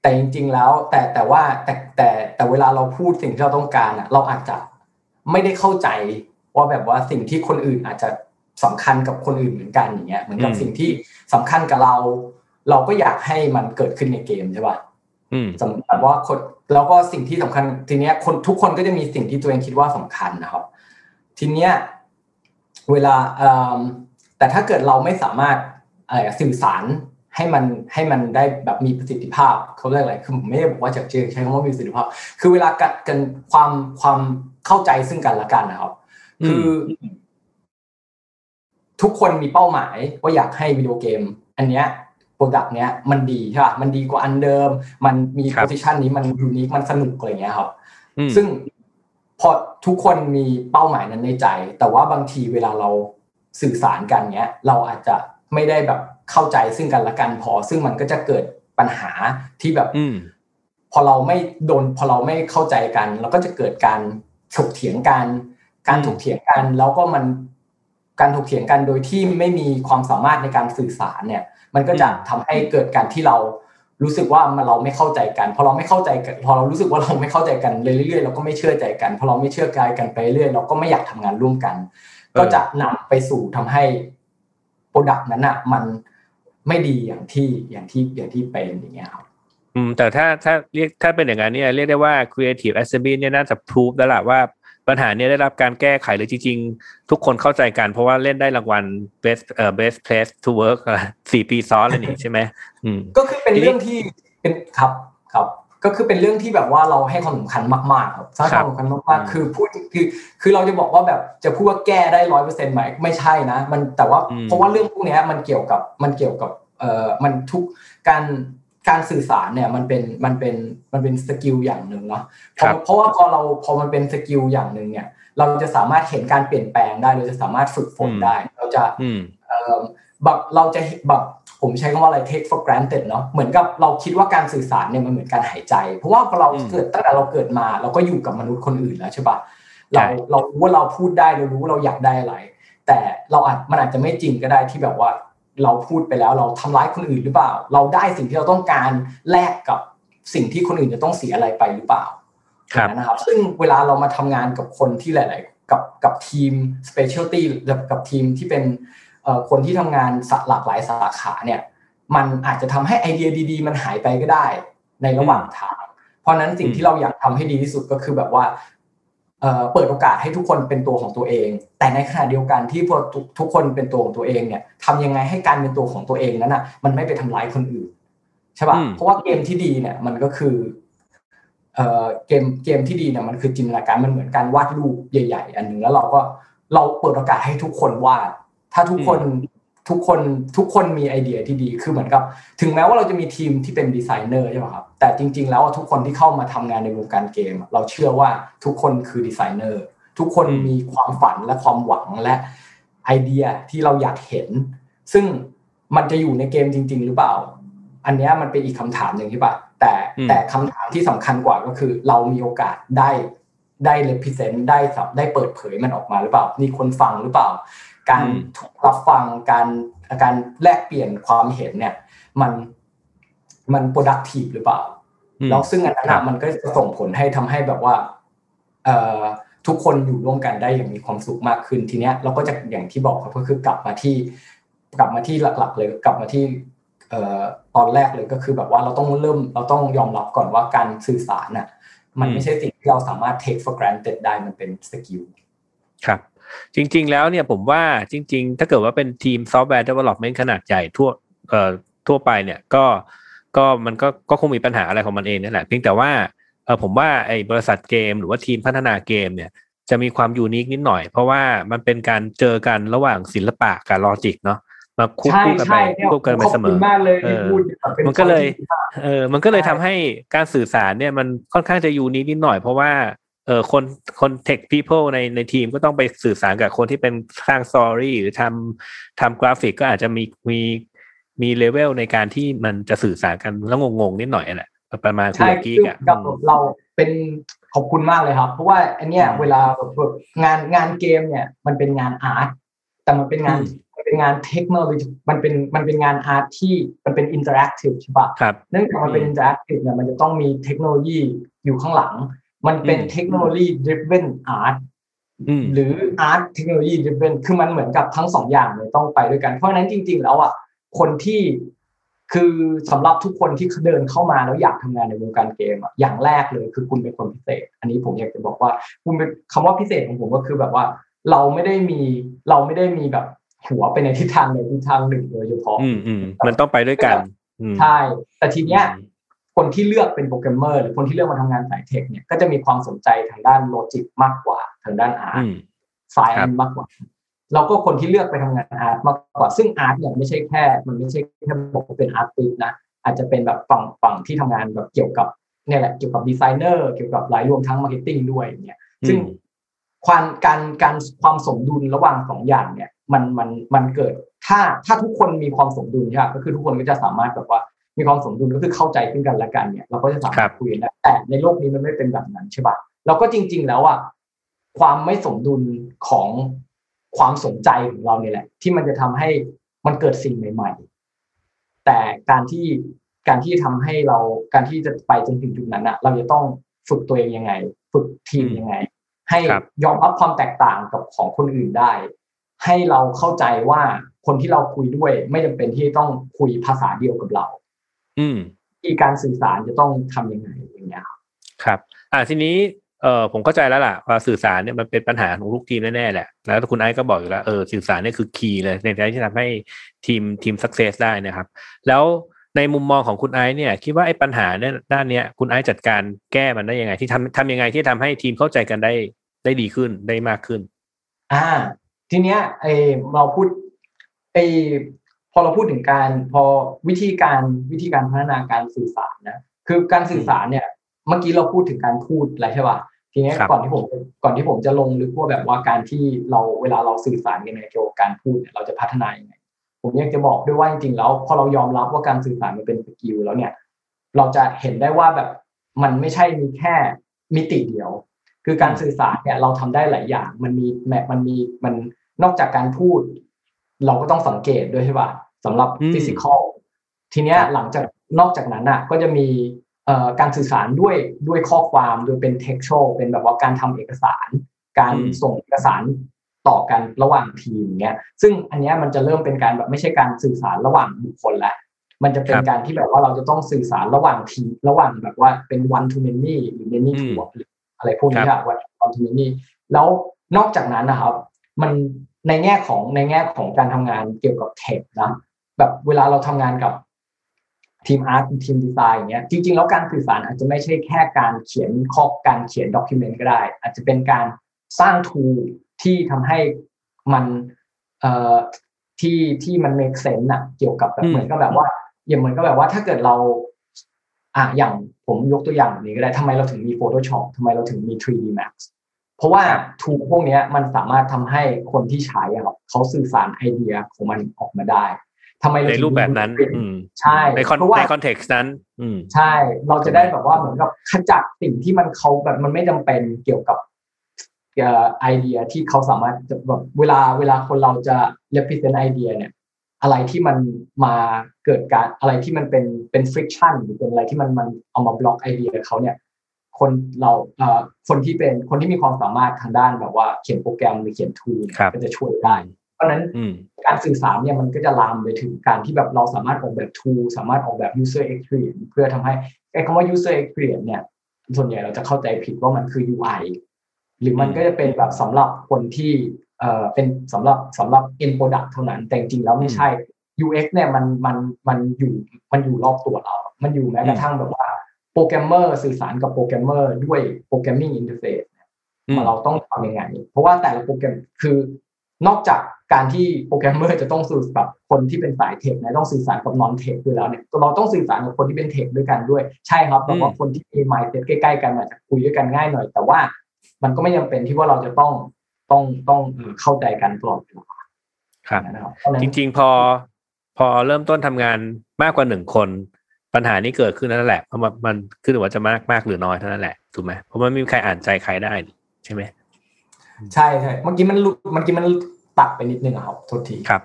แต่จริง ๆ แล้ว แต่แต่ว่าแต่แต่แต่เวลาเราพูดสิ่งที่เราต้องการอะ เราอาจจะไม่ได้เข้าใจ ว่าแบบว่าสิ่งที่คนอื่นอาจจะสำคัญกับคนอื่นเหมือนกันอย่างเงี้ยเหมือนกับสิ่งที่สำคัญกับเรา เราก็อยากให้มันเกิดขึ้นในเกมใช่ป่ะสำหรับว่าคนแล้วก็สิ่งที่สำคัญทีเนี้ยคนทุกคนก็จะมีสิ่งที่ตัวเองคิดว่าสำคัญนะครับ ทีเนี้ยเวลาแต่ถ้าเกิดเราไม่สามารถอะไรสื่อสารให้มันให้มันได้แบบมีประสิทธิภาพเขาเรียกอะไรคือผมไม่ได้บอกว่าจากเจใช้คำว่ามีประสิทธิภาพ คือเวลากันความความเข้าใจซึ่งกันและกันนะครับ คือ ทุกคนมีเป้าหมายว่าอยากให้วิดีโอเกม อันเนี้ย product เนี้ยมันดีใช่ป่ะมันดีกว่าอันเดิม มันมี position นี้มัน unique มันสนุกอะไรเงี้ยครับซึ่งพอทุกคนมีเป้าหมายนั้นในใจ แต่ว่าบางทีเวลาเราสื่อสารกันเนี้ย เราอาจจะไม่ได้แบบเข้าใจซึ่งกันและกันพอ ซึ่งมันก็จะเกิดปัญหาที่แบบพอเราไม่โดนพอเราไม่เข้าใจกัน เราก็จะเกิดการถกเถียงกัน การถกเถียงกันแล้วก็มันการถกเถียงกันโดยที่ไม่มีความสามารถในการสื่อสารเนี่ย มันก็จะทำให้เกิดการที่เรารู้สึกว่ามันเราไม่เข้าใจกันพอเราไม่เข้าใจกันพอเรารู้สึกว่าเราไม่เข้าใจกันเรื่อยๆเราก็ไม่เชื่อใจกันพอเราไม่เชื่อใจกันไปเรื่อยเราก็ไม่อยากทำงานร่วมกัน ก็จะนำไปสู่ทำให้โปรดักต์นั้นอะมันไม่ดีอย่างที่อย่างที่อย่างที่เป็นอย่างเงี้ยครับอืมแต่ถ้าถ้าเรียกถ้าเป็นอย่างนั้นเนี่ยเรียกได้ว่า Creative Assembly เนี่ยน่าจะพิสูจแล้วล่ะว่า ปัญหานี้ได้รับการแก้ไขหรือจริงๆ ทุกคนเข้าใจกัน เพราะว่าเล่นได้รางวัล best เอ่อ best place to work สี่ปีซ้อนเลยนี่ใช่ไหมอืมก็คือเป็นเรื่องที่เป็นครับครับก็คือเป็นเรื่องที่แบบว่าเราให้ความสำคัญมากๆครับให้ความสำคัญมากๆ คือพูดคือคือเราจะบอกว่าแบบจะพูดว่าแก้ได้ร้อยเปอร์เซ็นต์ไหมไม่ใช่นะ มันแต่ว่าเพราะว่าเรื่องพวกนี้มันเกี่ยวกับมันเกี่ยวกับเอ่อมันทุกการ การสื่อสารเนี่ยมันเป็นมันเป็นมันเป็น skill อย่างหนึ่งเนาะเพราะเพราะว่าพอเราพอมันเป็น skill อย่างหนึ่งเนี่ย เราจะสามารถเห็นการเปลี่ยนแปลงได้เราจะสามารถฝึกฝนได้ เราจะแบบเราจะแบบผมใช้คำว่าอะไร take for granted เนาะเหมือนกับเราคิดว่าการสื่อสารเนี่ยมันเหมือนการหายใจ เพราะว่าพอเราเกิดตั้งแต่เราเกิดมา เราก็อยู่กับมนุษย์คนอื่นแล้วใช่ปะเราเรารู้ว่าเราพูดได้เรารู้ว่าเราอยากได้อะไรแต่เราอาจมันอาจจะไม่จริงก็ได้ที่แบบว่า เราพูดไปแล้วเราทำร้ายคนอื่นหรือเปล่า เราได้สิ่งที่เราต้องการแลกกับสิ่งที่คนอื่นจะต้องเสียอะไรไปหรือเปล่านะครับ ซึ่งเวลาเรามาทำงานกับคนที่หลาย ๆ กับกับทีม specialty กับทีมที่เป็นคนที่ทำงานหลากหลายสาขาเนี่ย มันอาจจะทำให้ไอเดียดี ๆ มันหายไปก็ได้ในระหว่างทาง เพราะนั้นสิ่งที่เราอยากทำให้ดีที่สุดก็คือแบบว่า เปิดโอกาสให้ทุกคนเป็นตัวของตัวเอง แต่ในขณะเดียวกันที่พอทุกคนเป็นตัวของตัวเองเนี่ยทำยังไงให้การเป็นตัวของตัวเองนั้นอะมันไม่ไปทำร้ายคนอื่นใช่ป่ะเพราะว่าเกมที่ดีเนี่ยมันก็คือเอ่อเกมเกมที่ดีเนี่ยมันคือจินตนาการมันเหมือนการวาดรูปใหญ่ ๆ อันหนึ่งแล้วเราก็เราเปิดโอกาสให้ทุกคนวาด ถ้าทุกคน ทุกคนทุกคนมีไอเดียที่ดีคือเหมือนกับ ถึงแม้ว่าเราจะมีทีมที่เป็นดีไซเนอร์ใช่ไหมครับแต่จริง ๆ แล้วทุกคนที่เข้ามาทำงานในวงการเกม เราเชื่อว่าทุกคนคือดีไซเนอร์ทุกคนมีความฝันและความหวังและไอเดียที่เราอยากเห็น ซึ่งมันจะอยู่ในเกมจริง ๆ หรือเปล่า อันนี้มันเป็นอีกคำถามหนึ่งใช่ปะแต่แต่คำถามที่สำคัญกว่าก็คือ เรามีโอกาสได้ได้เลพิเซนต์ได้ได้เปิดเผยมันออกมาหรือเปล่า มีคนฟังหรือเปล่า การรับฟังการการแลกเปลี่ยนความเห็นเนี่ย มันมัน productive หรือเปล่าแล้วซึ่งอันนั้นมันก็จะส่งผลให้ทำให้แบบว่า เอ่อทุกคนอยู่ร่วมกันได้อย่างมีความสุขมากขึ้นทีเนี้ยเราก็จะอย่างที่บอกครับก็คือกลับมาที่ กลับมาที่หลัก ๆ เลยกลับมาที่เอ่อตอนแรกเลยก็คือแบบว่าเราต้องเริ่มเราต้องยอมรับก่อนว่าการสื่อสารน่ะ มันไม่ใช่สิ่งที่เราสามารถ take for granted ได้มันเป็น skillครับ จริง ๆ แล้วเนี่ยผมว่าจริง ๆ ถ้าเกิดว่าเป็นทีม software development ขนาดใหญ่ทั่วเอ่อทั่วไปเนี่ยก็ก็มันก็ก็คงมีปัญหาอะไรของมันเองนั่นแหละเพียงแต่ว่าเออผมว่าไอ้บริษัทเกม หรือว่าทีมพัฒนาเกมเนี่ยจะมีความ unique นิดหน่อย เพราะว่ามันเป็นการเจอกันระหว่างศิลปะกับ logic เนาะมาคู่คู่กันไปคู่กันไปเสมอเออมันก็เลย เออ มันก็เลยทำให้การสื่อสารเนี่ยมันค่อนข้างจะ unique นิดหน่อย เพราะว่า เออคนคน tech people ในในทีมก็ต้องไปสื่อสารกับคนที่เป็นสร้าง story หรือทำทำกราฟิกก็อาจจะมีมีมีเลเวลในการที่มันจะสื่อสารกันแล้วงงๆนิดหน่อยแหละประมาณคุณใช่กีคืกออะกับเราเป็นขอบคุณมากเลยครับ เพราะว่าอันเนี้ยเวลาแบบงานงานเกมเนี่ยมันเป็นงาน art แต่มันเป็นงานมันเป็นงานเทคโนโลยีมันเป็นมันเป็นงาน art ที่มันเป็น interactive ใช่ปะครับเนื่องจากมันเป็นอืม interactive เนี่ยมันจะต้องมีเทคโนโลยีอยู่ข้างหลัง มันเป็นอืมเทคโนโลยี driven art อืมหรือ art technology driven คือมันเหมือนกับทั้งสองอย่างเลยต้องไปด้วยกัน เพราะฉะนั้นจริง ๆ แล้วอะคนที่คือสำหรับทุกคนที่เดินเข้ามาแล้วอยากทำงานในวงการเกมอะอย่างแรกเลยคือคุณเป็นคนพิเศษ อันนี้ผมอยากจะบอกว่าคุณเป็นคำว่าพิเศษของผมก็คือแบบว่า เราไม่ได้มีเราไม่ได้มีแบบหัวไปในทิศทางในทิศทางหนึ่งโดยเฉพาะอืมอืมมันต้องไปด้วยกันอืมใช่ แต่ทีเนี้ย คนที่เลือกเป็นโปรแกรมเมอร์หรือคนที่เลือกมาทำงานสายเทคเนี่ยก็จะมีความสนใจทางด้านโลจิกมากกว่าทางด้านอาร์ตอืมสายครัอับนมากกว่าเราก็คนที่เลือกไปทำงาน art มากกว่าซึ่ง art เนี่ยไม่ใช่แค่ มันไม่ใช่แค่บอกว่าเป็น artist นะอาจจะเป็นแบบฝั่งฝั่งที่ทำงานแบบเกี่ยวกับเนี่ยแหละเกี่ยวกับดีไซเนอร์เกี่ยวกับหลายรวมทั้ง marketing ด้วยเนี่ยซึ่งอืมความการการความสมดุลระหว่างสองอย่างเนี่ยมันมันมันเกิดถ้าถ้าทุกคนมีความสมดุลใช่ไหมก็คือทุกคนก็จะสามารถแบบว่า มีความสมดุลก็คือเข้าใจซึ่งกันและกันเนี่ยเราก็จะสามารถครับคุยกันได้แต่ในโลกนี้มันไม่เป็นแบบนั้นใช่ป่ะแล้วก็จริง ๆ แล้วอะความไม่สมดุลของความสนใจของเราเนี่ยแหละ ที่มันจะทำให้มันเกิดสิ่งใหม่ ๆ แต่การที่การที่ทำให้เราการที่จะไปจนถึงจุดนั้นอะเราจะต้องฝึกตัวเองยังไง ฝึกทีมยังไง ให้ครับยอมรับความแตกต่างกับของคนอื่นได้ ให้เราเข้าใจว่าคนที่เราคุยด้วย ไม่จำเป็นที่ต้องคุยภาษาเดียวกับเรา อืมที่การสื่อสารจะต้องทำยังไงอย่างเงี้ยครับครับ อ่าทีนี้เออผมเข้าใจแล้วล่ะว่าสื่อสารเนี่ยมันเป็นปัญหาของลูกทีมแน่ๆแหละแล้วคุณไอซ์ก็บอกอยู่แล้วเออสื่อสารเนี่ยคือคีย์เลยในการที่ทำให้ทีมทีมสักเซสได้นะครับ แล้วในมุมมองของคุณไอซ์เนี่ย คิดว่าไอ้ปัญหาเนี่ยด้านเนี้ยคุณไอซ์จัดการแก้มันได้ยังไง ที่ทำทำยังไงที่ทำให้ทีมเข้าใจกันได้ได้ดีขึ้นได้มากขึ้น อ่า ทีเนี้ยไอเราพูดไอ พอเราพูดถึงการพอวิธีการวิธีการพัฒนาการสื่อสารนะคือการสื่อสารเนี่ย เมื่อกี้เราพูดถึงการพูดอะไรใช่ป่ะทีเนี้ยครับก่อนที่ผมก่อนที่ผมจะลงลึกว่าแบบว่าการที่เราเวลาเราสื่อสารกันในเกี่ยวกับการพูดเนี่ยเราจะพัฒนายังไงผมอยากจะบอกด้วยว่าจริงๆแล้ว พอเรายอมรับว่าการสื่อสารมันเป็นสกิลแล้วเนี่ย เราจะเห็นได้ว่าแบบมันไม่ใช่มีแค่มิติเดียว คือการสื่อสารเนี่ยเราทำได้หลายอย่าง มันมีแมมันมีมันนอกจากการพูด เราก็ต้องสังเกตด้วยใช่ป่ะ สำหรับอืม physical ทีเนี้ยหลังจากนอกจากนั้นอะก็จะมีเอ่อการสื่อสารด้วยด้วยข้อความโดยเป็น textual เป็นแบบว่าการทำเอกสาร การอืมส่งเอกสารต่อกันระหว่างทีมเนี้ยซึ่งอันเนี้ยมันจะเริ่มเป็นการแบบไม่ใช่การสื่อสารระหว่างบุคคลแล้วมันจะเป็นครับการที่แบบว่าเราจะต้องสื่อสารระหว่างทีมระหว่างแบบว่าเป็น one to many หรือ many to อืม one หรืออะไรพวกนี้ครัอะบ one to many แล้วนอกจากนั้นนะครับ มันในแง่ของในแง่ของการทำงานเกี่ยวกับ tech นะ แบบเวลาเราทำงานกับทีม art ทีมดีไซน์อย่างเงี้ยจริง ๆ แล้วการสื่อสารอาจจะไม่ใช่แค่การเขียนข้อการเขียน document ก็ได้ อาจจะเป็นการสร้าง tool ที่ทำให้มันเอ่อที่ที่มัน make sense อะเกี่ยวกับแบบอืมเหมือนก็แบบว่า อย่างเหมือนก็แบบว่าถ้าเกิดเรา อะอย่างผมยกตัวอย่างแบบนี้ก็ได้ทำไมเราถึงมี Photoshop ทำไมเราถึงมี 3D Max เพราะว่า tool พวกเนี้ยมันสามารถทำให้คนที่ใช้อะครับเขาสื่อสารไอเดียของมันออกมาได้ ทำไมเราในถึงรูปแบบนั้นมีอืมใช่ใน con เพราะว่าใน context นั้นอืมใช่เราจะได้แบบว่าเหมือนกับขจัดสิ่งที่มันเขาแบบมันไม่จำเป็นเกี่ยวกับเอ่อไอเดียที่เขาสามารถจะแบบเวลาเวลาคนเราจะ represent idea เนี่ย อะไรที่มันมาเกิดการอะไรที่มันเป็นเป็น friction หรือเป็นอะไรที่มันมันเอามาบล็อกไอเดียเขาเนี่ย คนเราเอ่อคนที่เป็นคนที่มีความสามารถทางด้านแบบว่าเขียนโปรแกรมหรือเขียนทูลครับก็จะช่วยได้ เพราะฉะนั้นอืมการสื่อสารเนี่ยมันก็จะลามไปถึงการที่แบบเราสามารถออกแบบ tool สามารถออกแบบ user experience เพื่อทำให้ไอ้คำว่า user experience เนี่ย ส่วนใหญ่เราจะเข้าใจผิดว่ามันคือ UI หรือมันก็จะเป็นแบบสำหรับคนที่เอ่อเป็นสำหรับสำหรับ end product เท่านั้น แต่จริงๆแล้วไม่ใช่ UX เนี่ยมันมันมันอยู่มันอยู่รอบตัวเรา มันอยู่แม้กระทั่งแบบว่าโปรแกรมเมอร์สื่อสารกับโปรแกรมเมอร์ด้วย programming interface อืมเราต้องทำยังไง เพราะว่าแต่ละโปรแกรมคือ นอกจากการที่โปรแกรมเมอร์จะต้องสื่อกับคนที่เป็นสาย tech นะต้องสื่อสารกับ non-tech ด้วยแล้วเนี่ยเราต้องสื่อสารกับคนที่เป็น tech ด้วยกันด้วยใช่ครับแต่ว่าคนที่มี mindset ใกล้ๆกันอาจจะคุยด้วยกันง่ายหน่อย แต่ว่ามันก็ไม่จำเป็นที่ว่าเราจะต้องต้องต้องเข้าใจกันตลอดเวลาครับนะครับจริง ๆ พอพอเริ่มต้นทำงานมากกว่าหนึ่งคนปัญหานี้เกิดขึ้นนั่นแหละเพราะมันมันขึ้นอยู่ว่าจะมากมากหรือน้อยเท่านั้นแหละถูกไหมเพราะมันไม่มีใครอ่านใจใครได้นี่ใช่ไหมใช่ใช่เมื่อกี้มันหลุดเมื่อกี้มัน ตัดไปนิดนึงอะครับโทษทีครับ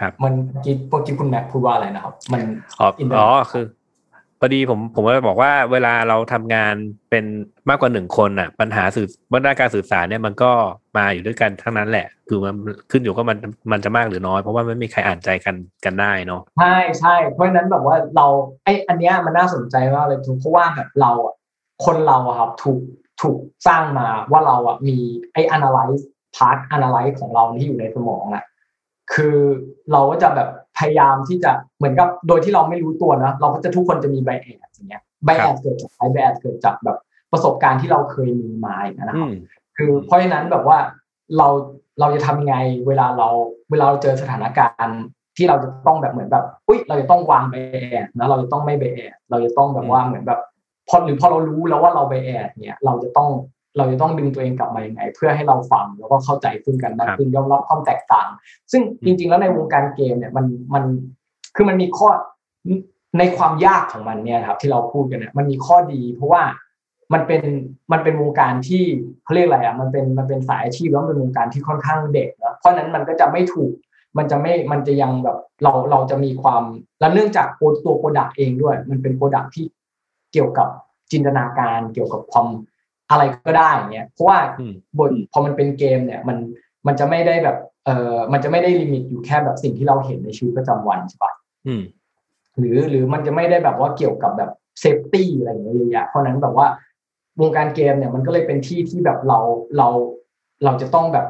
ครับ มันเมื่อกี้เมื่อกี้คุณแม็กพูดว่าอะไรนะครับ มันอ๋ออินเตอร์อ๋อคือพอดีผมผมว่าบอกว่าเวลาเราทำงานเป็นมากกว่าหนึ่งคนอะ ปัญหาสื่อวัฒนการสื่อสารเนี่ยมันก็มาอยู่ด้วยกันทั้งนั้นแหละ คือมันขึ้นอยู่ก็มันมันจะมากหรือน้อย เพราะว่าไม่มีใครอ่านใจกันกันได้เนาะใช่ใช่เพราะฉะนั้นแบบว่าเราไออันเนี้ยมันน่าสนใจมากเลยทุกเพราะว่าแบบเราอะคนเราอะครับถูกถูกสร้างมาว่าเราอะมีไอ analyze part analyze ของเราที่อยู่ในสมองอะคือเราก็จะแบบพยายามที่จะเหมือนกับโดยที่เราไม่รู้ตัวนะเราก็จะทุกคนจะมีไบแอดอย่างเงี้ยไบแอดเกิดจากไบแอดเกิดจากแบบประสบการณ์ที่เราเคยมีมาอย่างนั้นนะอืครับมคือเพราะฉะนั้นแบบว่าเราเราจะทำยังไงเวลาเราเวลาเราเจอสถานการณ์ที่เราจะต้องแบบเหมือนแบบอุ้ยเราจะต้องวางไบแอดนะเราจะต้องไม่ไบแอดเราจะต้องแบบว่าเหมือนแบบพอหรือพอเรารู้แล้วว่าเราไบแอดเนี่ยเราจะต้อง เราจะต้องดึงตัวเองกลับมายังไง เพื่อให้เราฟังแล้วก็เข้าใจขึ้นกันมากขึ้นยอมรับความแตกต่าง ซึ่งจริง ๆ แล้วในวงการเกมเนี่ยมันมันคือมันมีข้อในความยากของมันเนี่ยครับที่เราพูดกันเนี่ยมันมีข้อดี เพราะว่ามันเป็นมันเป็นวงการที่เขาเรียกอะไรอะมันเป็นมันเป็นสายอาชีพแล้วมันเป็นวงการที่ค่อนข้างเด็กนะเพราะฉะนั้นมันก็จะไม่ถูกมันจะไม่มันจะยังแบบเราเราจะมีความแล้วเนื่องจากตัว product เองด้วย มันเป็น product ที่เกี่ยวกับจินตนาการเกี่ยวกับความ อะไรก็ได้อย่างเงี้ยเพราะว่าอืมบนพอมันเป็นเกมเนี่ยมันมันจะไม่ได้แบบเออมันจะไม่ได้ limit อยู่แค่แบบสิ่งที่เราเห็นในชีวิตประจำวันใช่ปะอืมหรือหรือมันจะไม่ได้แบบว่าเกี่ยวกับแบบเซฟตี้อะไรอย่างเงี้ยเยอะแยะเพราะฉะนั้นแบบว่าวงการเกมเนี่ยมันก็เลยเป็นที่ที่แบบเราเราเราจะต้องแบบ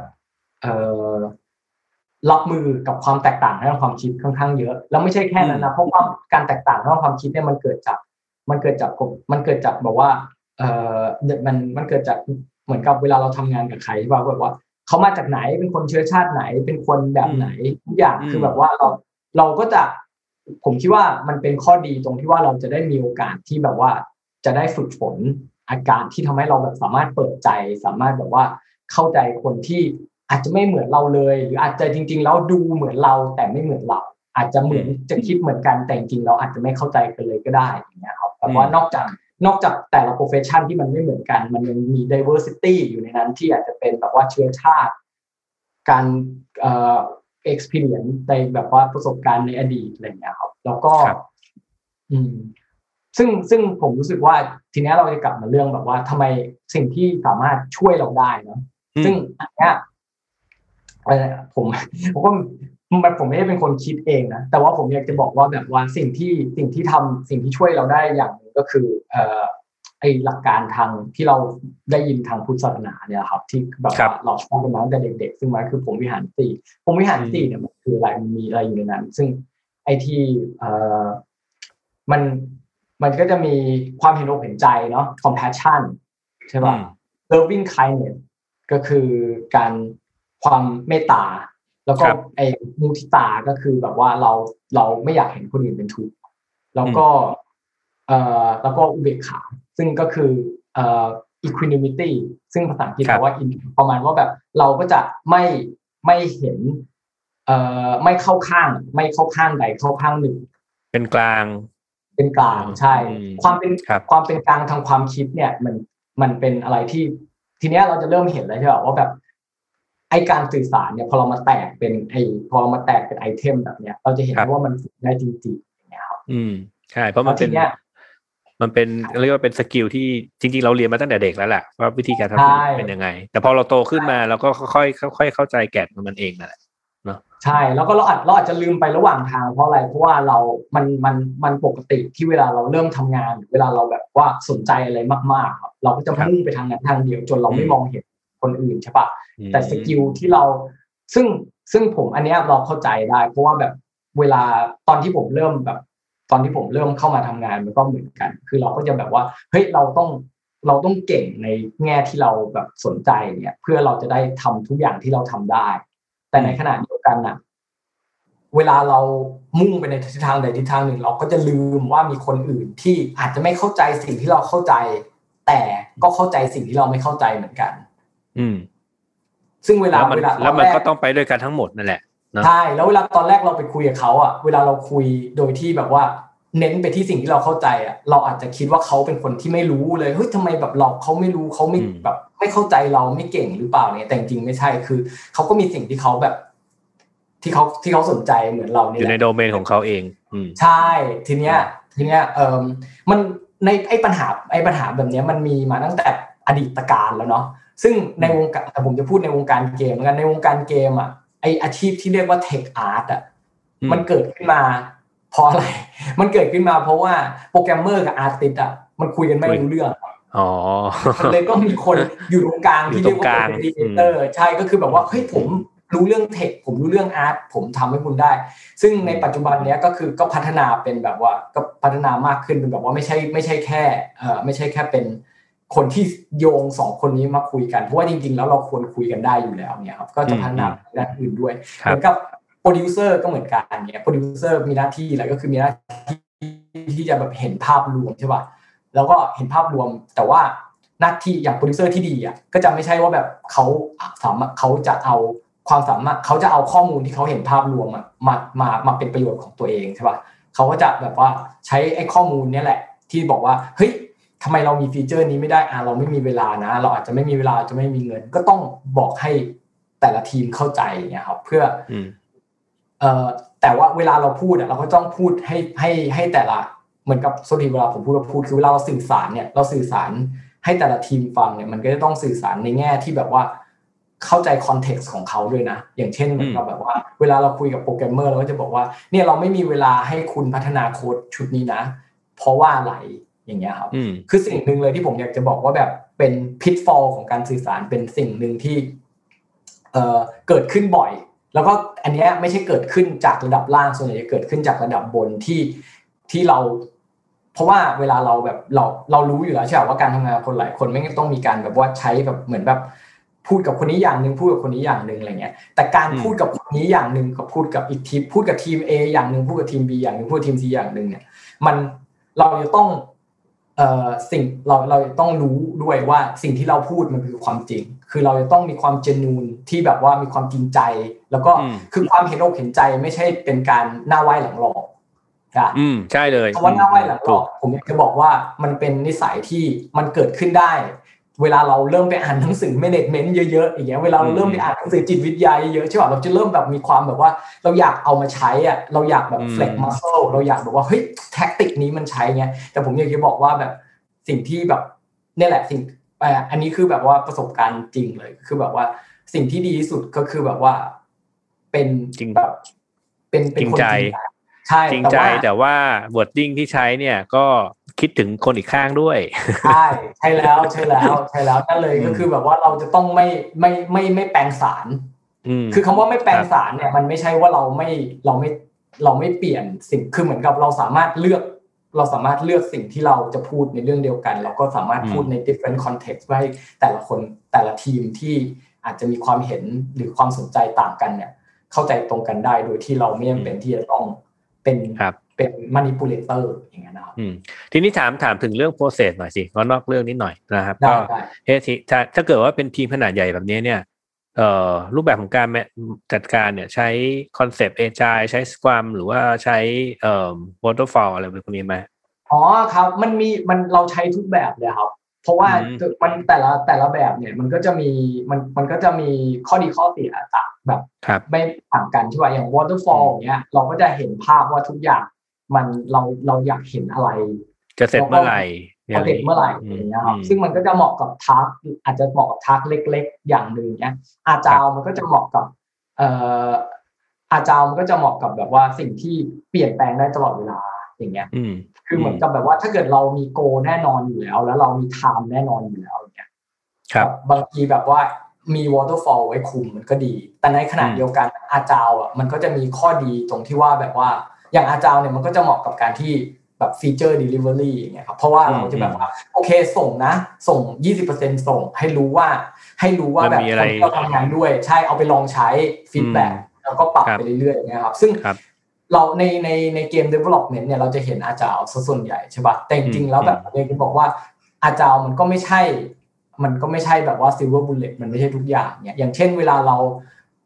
เออรับมือกับความแตกต่างทางความคิดค่อนข้างเยอะ แล้วไม่ใช่แค่นั้นนะเพราะว่าการแตกต่างทางความคิดเนี่ยมันเกิดจาก มันเกิดจากมันเกิดจากแบบว่า เออมันมันเกิดจากเหมือนกับเวลาเราทำงานกับใครที่ว่าแบบว่าเขามาจากไหนเป็นคนเชื้อชาติไหน เป็นคนแบบไหนทุกอย่างอืมคือแบบว่าเราเราก็จะผมคิดว่ามันเป็นข้อดีตรงที่ว่าเราจะได้มีโอกาสที่แบบว่าจะได้ฝึกฝนอาการที่ทำให้เราแบบสามารถเปิดใจ สามารถแบบว่าเข้าใจคนที่อาจจะไม่เหมือนเราเลย หรืออาจจะจริง ๆ แล้วดูเหมือนเราแต่ไม่เหมือนเรา อาจจะเหมือนจะคิดเหมือนกันแต่จริงๆเราอาจจะไม่เข้าใจกันเลยก็ได้อย่างเงี้ยครับแต่ว่านอกจาก นอกจากแต่ละ profession ที่มันไม่เหมือนกัน มันยังมี diversity อยู่ในนั้นที่อาจจะเป็นแบบว่าเชื้อชาติ การเอ่อ experience ในแบบว่าประสบการณ์ในอดีตอะไรอย่างเงี้ยครับ แล้วก็ครับอืม ซึ่งซึ่งผมรู้สึกว่าทีเนี้ยเราจะกลับมาเรื่องแบบว่าทำไมสิ่งที่สามารถช่วยเราได้เนอะอืมซึ่งอันเนี้ยเอ่อผมผมก็ มันผมไม่ได้เป็นคนคิดเองนะแต่ว่าผมอยากจะบอกว่าแบบว่าสิ่งที่สิ่งที่ทำสิ่งที่ช่วยเราได้อย่างหนึ่งก็คือเอ่อไอหลักการทางที่เราได้ยินทางพุทธศาสนาเนี่ยครับ ที่แบบครัว่าบเราชอบกันมาตั้งแต่เด็กๆ ซึ่งมันคือผมวิหารสี่ผมวิหารสี่เนี่ยมันคืออะไรมันมีอะไรอยู่ในนั้น ซึ่งไอที่เอ่อมันมันก็จะมีความเห็นอกเห็นใจเนาะ compassion ใช่ป่ะอืม loving kindness ก็คือการความเมตตา แล้วก็ครับไอ้มุทิตาก็คือแบบว่าเราเราไม่อยากเห็นคนอื่นเป็นทุกข์แล้วก็เอ่อแล้วก็อุเบกขา ซึ่งก็คือเอ่อ equanimity ซึ่งภาษาอังกฤษครับแปลว่า in ประมาณว่าแบบเราก็จะไม่ไม่เห็นเอ่อไม่เข้าข้าง ไม่เข้าข้างใดเข้าข้างหนึ่ง เป็นกลาง เป็นกลางใช่อืมความเป็นครับความเป็นกลางทางความคิดเนี่ยมันมันเป็นอะไรที่ทีเนี้ยเราจะเริ่มเห็นแล้วใช่ป่ะว่าแบบ ไอการสื่อสารเนี่ยพอเรามาแตกเป็นไอพอเรามาแตกเป็น item แบบเนี้ย เราจะเห็นครับว่ามันฝึกได้จริงๆอย่างเงี้ยครับอืมใช่เพราะมันเป็นแล้วทีเนี้ยมันเป็นเรียกว่าเป็น skill ที่จริง ๆ เราเรียนมาตั้งแต่เด็กแล้วแหละว่าวิธีการทำใช่เป็นยังไง แต่พอเราโตขึ้นมาเราก็ค่อยๆค่อยๆเข้าใจแก่นของมันเองนั่นแหละใช่แล้วก็เราอาจเราอาจจะลืมไประหว่างทางเพราะอะไรเพราะว่าเรามันมันมันปกติที่เวลาเราเริ่มทำงานหรือเวลาเราแบบว่าสนใจอะไรมากๆครับเราก็จะครับมุ่งไปทางนั้นทางเดียวจนเราไม่อืมมองเห็น คนอื่นใช่ปะอืมแต่สกิลที่เราซึ่งซึ่งผมอันเนี้ยเราเข้าใจได้ เพราะว่าแบบเวลาตอนที่ผมเริ่มแบบ ตอนที่ผมเริ่มเข้ามาทำงานมันก็เหมือนกัน คือเราก็จะแบบว่าเฮ้ยเราต้องเราต้องเก่งในแง่ที่เราแบบสนใจเนี่ยเพื่อเราจะได้ทำทุกอย่างที่เราทำได้ แต่ในขณะเดียวกันน่ะเวลาเรามุ่งไปในทิศทางใดทิศทางหนึ่ง เราก็จะลืมว่ามีคนอื่นที่อาจจะไม่เข้าใจสิ่งที่เราเข้าใจ แต่ก็เข้าใจสิ่งที่เราไม่เข้าใจเหมือนกัน อืม ซึ่งเวลาแล้วมันเวลาแล้วมันตอรก็ต้องไปด้วยกันทั้งหมดนั่นแหละนะใช่แล้วเวลาตอนแรกเราไปคุยกับเขาอะ เวลาเราคุยโดยที่แบบว่า เน้นไปที่สิ่งที่เราเข้าใจอะ เราอาจจะคิดว่าเขาเป็นคนที่ไม่รู้เลยเฮ้ยทำไมแบบเราเขาไม่รู้เขาไม่อืมแบบ ไม่เข้าใจเราไม่เก่งหรือเปล่าเนี่ย แต่จริงๆไม่ใช่คือเขาก็มีสิ่งที่เขาแบบ ที่เขาที่เขาสนใจเหมือนเราอเนี่ยยู่แหในละโดเมนของเขาเอง อืมใใช่ทีเนี้ย ทีเนี้ยเออมันในไอ้ปัญหาไอ้ปัญหาแบบเนี้ยมันมีมาตั้งแต่อดีตกาลแล้วเนาะ ซึ่งในวงการแต่ผมจะพูดในวงการเกมแล้วกันในวงการเกมอะไออาชีพที่เรียกว่า tech art อะอืมมันเกิดขึ้นมาเพราะอะไร มันเกิดขึ้นมาเพราะว่าโปรแกรมเมอร์กับ artist อะมันคุยกันไม่รู้เรื่องอ๋อมันเลยต้องมีคนอยู่ตรงกลางที่เรียกว่าอยู่ตรงกลางเป็น mediator ใช่ก็คือแบบว่าเฮ้ยผมรู้เรื่อง tech ผมรู้เรื่อง art ผมทำให้คุณได้ ซึ่งในปัจจุบันเนี้ยก็คือก็พัฒนาเป็นแบบว่าก็พัฒนามากขึ้นเป็นแบบว่าไม่ใช่ไม่ใช่แค่เอ่อไม่ใช่แค่เป็น คนที่โยงสองคนนี้มาคุยกัน เพราะว่าจริงๆ แล้วเราควรคุยกันได้อยู่แล้วเนี่ยครับก็จะพัฒนาด้านอื่นด้วยครับเหมือนกับโปรดิวเซอร์ก็เหมือนกันเนี่ยโปรดิวเซอร์มีหน้าที่อะไรก็คือมีหน้าที่ที่จะแบบเห็นภาพรวมใช่ป่ะแล้วก็เห็นภาพรวมแต่ว่าหน้าที่อย่างโปรดิวเซอร์ที่ดีอะก็จะไม่ใช่ว่าแบบเขาสามารถเขาจะเอาความสามารถเขาจะเอาข้อมูลที่เขาเห็นภาพรวมอะมามามาเป็นประโยชน์ของตัวเองใช่ป่ะเขาก็จะแบบว่าใช้ไอ้ข้อมูลเนี้ยแหละ ที่บอกว่าเฮ้ย ทำไมเรามี feature นี้ไม่ได้อะเราไม่มีเวลานะ เราอาจจะไม่มีเวลาจะไม่มีเงิน ก็ต้องบอกให้แต่ละทีมเข้าใจเนี่ยครับ เพื่ออืมเอ่อแต่ว่าเวลาเราพูดอะเราก็ต้องพูดให้ให้ให้แต่ละเหมือนกับโซทีเวลาผมพูดเราพูดคือเวลาเราสื่อสารเนี่ยเราสื่อสารให้แต่ละทีมฟังเนี่ยมันก็จะต้องสื่อสารในแง่ที่แบบว่าเข้าใจ context ของเขาด้วยนะ อย่างเช่นเหมือนกับแบบว่า เวลาเราคุยกับโปรแกรมเมอร์เราก็จะบอกว่า เนี่ยเราไม่มีเวลาให้คุณพัฒนาโค้ดชุดนี้นะ เพราะว่าอะไร อย่างเงี้ยครับอืมคือสิ่งหนึ่งเลยที่ผมอยากจะบอกว่าแบบเป็น pitfall ของการสื่อสารเป็นสิ่งหนึ่งที่เอ่อเกิดขึ้นบ่อย แล้วก็อันเนี้ยไม่ใช่เกิดขึ้นจากระดับล่างส่วนใหญ่จะเกิดขึ้นจากระดับบนที่ที่เรา เพราะว่าเวลาเราแบบเราเรารู้อยู่แล้วใช่ไหมว่าการทำงานกับคนหลายคนไม่งั้นต้องมีการแบบว่าใช้แบบเหมือนแบบพูดกับคนนี้อย่างหนึ่งพูดกับคนนี้อย่างหนึ่งอะไรเงี้ยแต่การอืมพูดกับคนนี้อย่างหนึ่งกับพูดกับอีกทีมพูดกับทีม A อย่างหนึ่งพูดกับทีม B อย่างหนึ่งพูดกับทีม C อย่างหนึ่งเนี่ยมันเราจะต้องเอ่อ สิ่งเราเราจะต้องรู้ด้วยว่าสิ่งที่เราพูดมันคือความจริง คือเราจะต้องมีความเจนูนที่แบบว่ามีความจริงใจ แล้วก็อืมคือความเห็นอกเห็นใจไม่ใช่เป็นการหน้าไหว้หลังหลอกนะอืมใช่เลยคำว่าหน้าไหว้หลังหลถูอกผมอยากจะบอกว่ามันเป็นนิสัยที่มันเกิดขึ้นได้ เวลาเราเริ่มไปอ่านหนังสือ management เยอะๆอย่างเงี้ยเวลาเราเริ่มไปอ่านหนังสือจิตวิทยาเยอะๆใช่ป่ะเราจะเริ่มแบบมีความแบบว่าเราอยากเอามาใช้อะเราอยากแบบ flex muscle เราอยากแบบว่าเฮ้ยแท็กติกนี้มันใช้เงี้ยแต่ผมอยากจะบอกว่าแบบสิ่งที่แบบเนี่ยแหละสิ่งเอ่ออันนี้คือแบบว่าประสบการณ์จริงเลยคือแบบว่าสิ่งที่ดีที่สุดก็คือแบบว่า เป็นจริงแบบเป็นเป็นจริงคนใจ ใช่จริงแต่ใจว่าแต่ว่า wording ที่ใช้เนี่ยก็คิดถึงคนอีกข้างด้วย ใช่ใช่แล้วใช่แล้วใช่แล้วนั่นเลยอืมก็คือแบบว่าเราจะต้องไม่ไม่ไม่ไม่แปลงสารอืมคือคำว่าไม่แปลงครับสารเนี่ยมันไม่ใช่ว่าเราไม่เราไม่เราไม่เปลี่ยนสิ่งคือเหมือนกับเราสามารถเลือก เราสามารถเลือกสิ่งที่เราจะพูดในเรื่องเดียวกัน เราก็สามารถพูดใน different context ไว้ให้แต่ละคนแต่ละทีมที่อาจจะมีความเห็นหรือความสนใจต่างกันเนี่ย เข้าใจตรงกันได้โดยที่เราไม่จำเป็นที่จะต้อง เป็นครับเป็น manipulator อย่างเงี้ยนะครับอืมทีนี้ถามถามถึงเรื่อง process หน่อยสิก็นอกเรื่องนิดหน่อยนะครับได้ก็ได้เฮ้ยทีถ้าถ้าเกิดว่าเป็นทีมขนาดใหญ่แบบนี้เนี่ยเอ่อรูปแบบของการแมจัดการเนี่ยใช้ concept agile ใช้ scrum หรือว่าใช้เอ่อ waterfall อะไรแบบนี้ไหมอ๋อครับมันมีมันเราใช้ทุกแบบเลยครับ เพราะว่าอืมมันแต่ละแต่ละแบบเนี่ยมันก็จะมีมันมันก็จะมีข้อดีข้อเสียต่างแบบครับไม่ต่างกันใช่ป่ะอย่าง waterfall อย่างเงี้ยเราก็จะเห็นภาพว่าทุกอย่างมันเราเราอยากเห็นอะไรจะเสร็จเมื่อไหร่พอเสร็จเมื่อไหร่อือย่างเงี้ยครับอืมซึ่งมันก็จะเหมาะกับทักอาจจะเหมาะกับทักเล็ก ๆ อย่างหนึ่งเนี้ยอาจาวมันก็จะเหมาะกับเอ่ออาจาวมันก็จะเหมาะกับแบบว่าสิ่งที่เปลี่ยนแปลงได้ตลอดเวลา อย่างเงี้ยอืมคือเหมือนกับแบบว่าถ้าเกิดเรามีโกแน่นอนอยู่แล้ว แล้วเรามีไทม์แน่นอนอยู่แล้วอย่างเงี้ยครับ บางทีแบบว่ามี waterfall ไว้คุมมันก็ดี แต่ในขณะอืมเดียวกันอาจาวอะมันก็จะมีข้อดีตรงที่ว่าแบบว่า อย่างอาจาวเนี่ยมันก็จะเหมาะกับการที่แบบฟีเจอร์ delivery อย่างเงี้ยครับเพราะว่าเราจะแบบว่าโอเคส่งนะ ส่ง 20%ส่งให้รู้ว่า ให้รู้ว่าแบบมันมีคอะไรนที่เราทำงานด้วย ใช่เอาไปลองใช้ feedback อืมแล้วก็ปรับครับไปเรื่อยๆอย่างเงี้ยครับ ซึ่งครับ เราในในในเกม development เนี่ยเราจะเห็น agile ซะส่วนใหญ่ใช่ปะแต่จริงๆแล้วแบบเรียนบอกว่า agile มันก็ไม่ใช่ มันก็ไม่ใช่แบบว่า silver bullet มันไม่ใช่ทุกอย่างเนี่ยอย่างเช่นเวลาเรา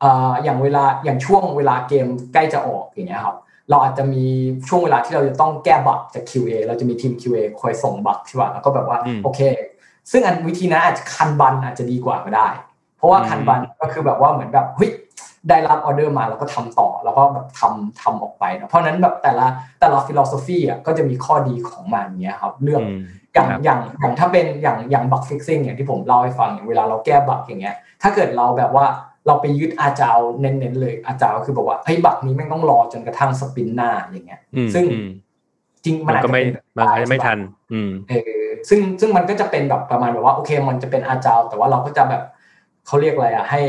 เอ่ออย่างเวลาอย่างช่วงเวลาเกมใกล้จะออกอย่างเงี้ยครับเราอาจจะมีช่วงเวลาที่เราจะต้องแก้ bug จาก QA เราจะมีทีม QA คอยส่ง bug ใช่ป่ะแล้วก็แบบว่าอืมโอเค ซึ่งอันวิธีนั้นอาจจะ kanban อาจจะดีกว่าก็ได้ เพราะว่าอืม kanban ก็คือแบบว่าเหมือนแบบเฮ้ย ได้รับออเดอร์มาแล้วก็ทำต่อ แล้วก็แบบทำทำออกไปเนอะเพราะฉะนั้นแบบแต่ละแต่ละ philosophy อะก็จะมีข้อดีของมันเนี้ยครับ เรื่องอืมอย่างครับอย่างอย่างถ้าเป็นอย่างอย่าง bug fixing อย่างที่ผมเล่าให้ฟังอย่างเวลาเราแก้ bug อย่างเงี้ย ถ้าเกิดเราแบบว่าเราไปยึด agile เน้นๆเลย agile คือบอกว่าเฮ้ย bug นี้แม่งต้องรอจนกระทั่ง sprint หน้าอย่างเงี้ยอืมซึ่งอืมจริงมัมันนอาจก็จะไม่เป็นมันก็จะไม่ใช่ปะทัน อืมเออซึ่งซึ่งมันก็จะเป็นแบบประมาณแบบว่าโอเคมันจะเป็นอาจาวแต่ว่าเราก็จะแบบเขาเรียกอะไรอะให้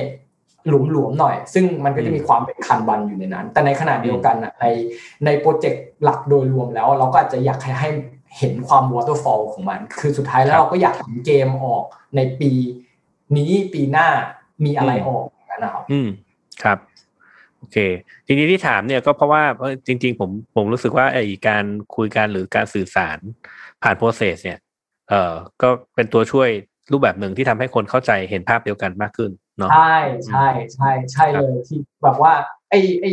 หลวมๆหน่อย ซึ่งมันก็จะมีความเป็นคันบันอยู่ในนั้น แต่ในขณะเดียวกันอะในในโปรเจกต์หลักโดยรวมแล้ว เราก็อาจจะอยากให้ให้เห็นความ waterfall ของมัน คือสุดท้ายแล้ครัวบเราก็อยากเห็นเกมออกในปีนี้ปีหน้ามีอะไรอืมออกนะครับอืมครับโอเค ทีนี้ที่ถามเนี่ยก็เพราะว่าเอ้ยจริง ๆ ผมผมรู้สึกว่าไอ้การคุยกันหรือการสื่อสารผ่านโปรเซสเนี่ย เอ่อก็เป็นตัวช่วยรูปแบบหนึ่งที่ทำให้คนเข้าใจเห็นภาพเดียวกันมากขึ้น เนาะใช่ใช่ใช่ใช่ครับเลยที่แบบว่า ไอ้ไอ้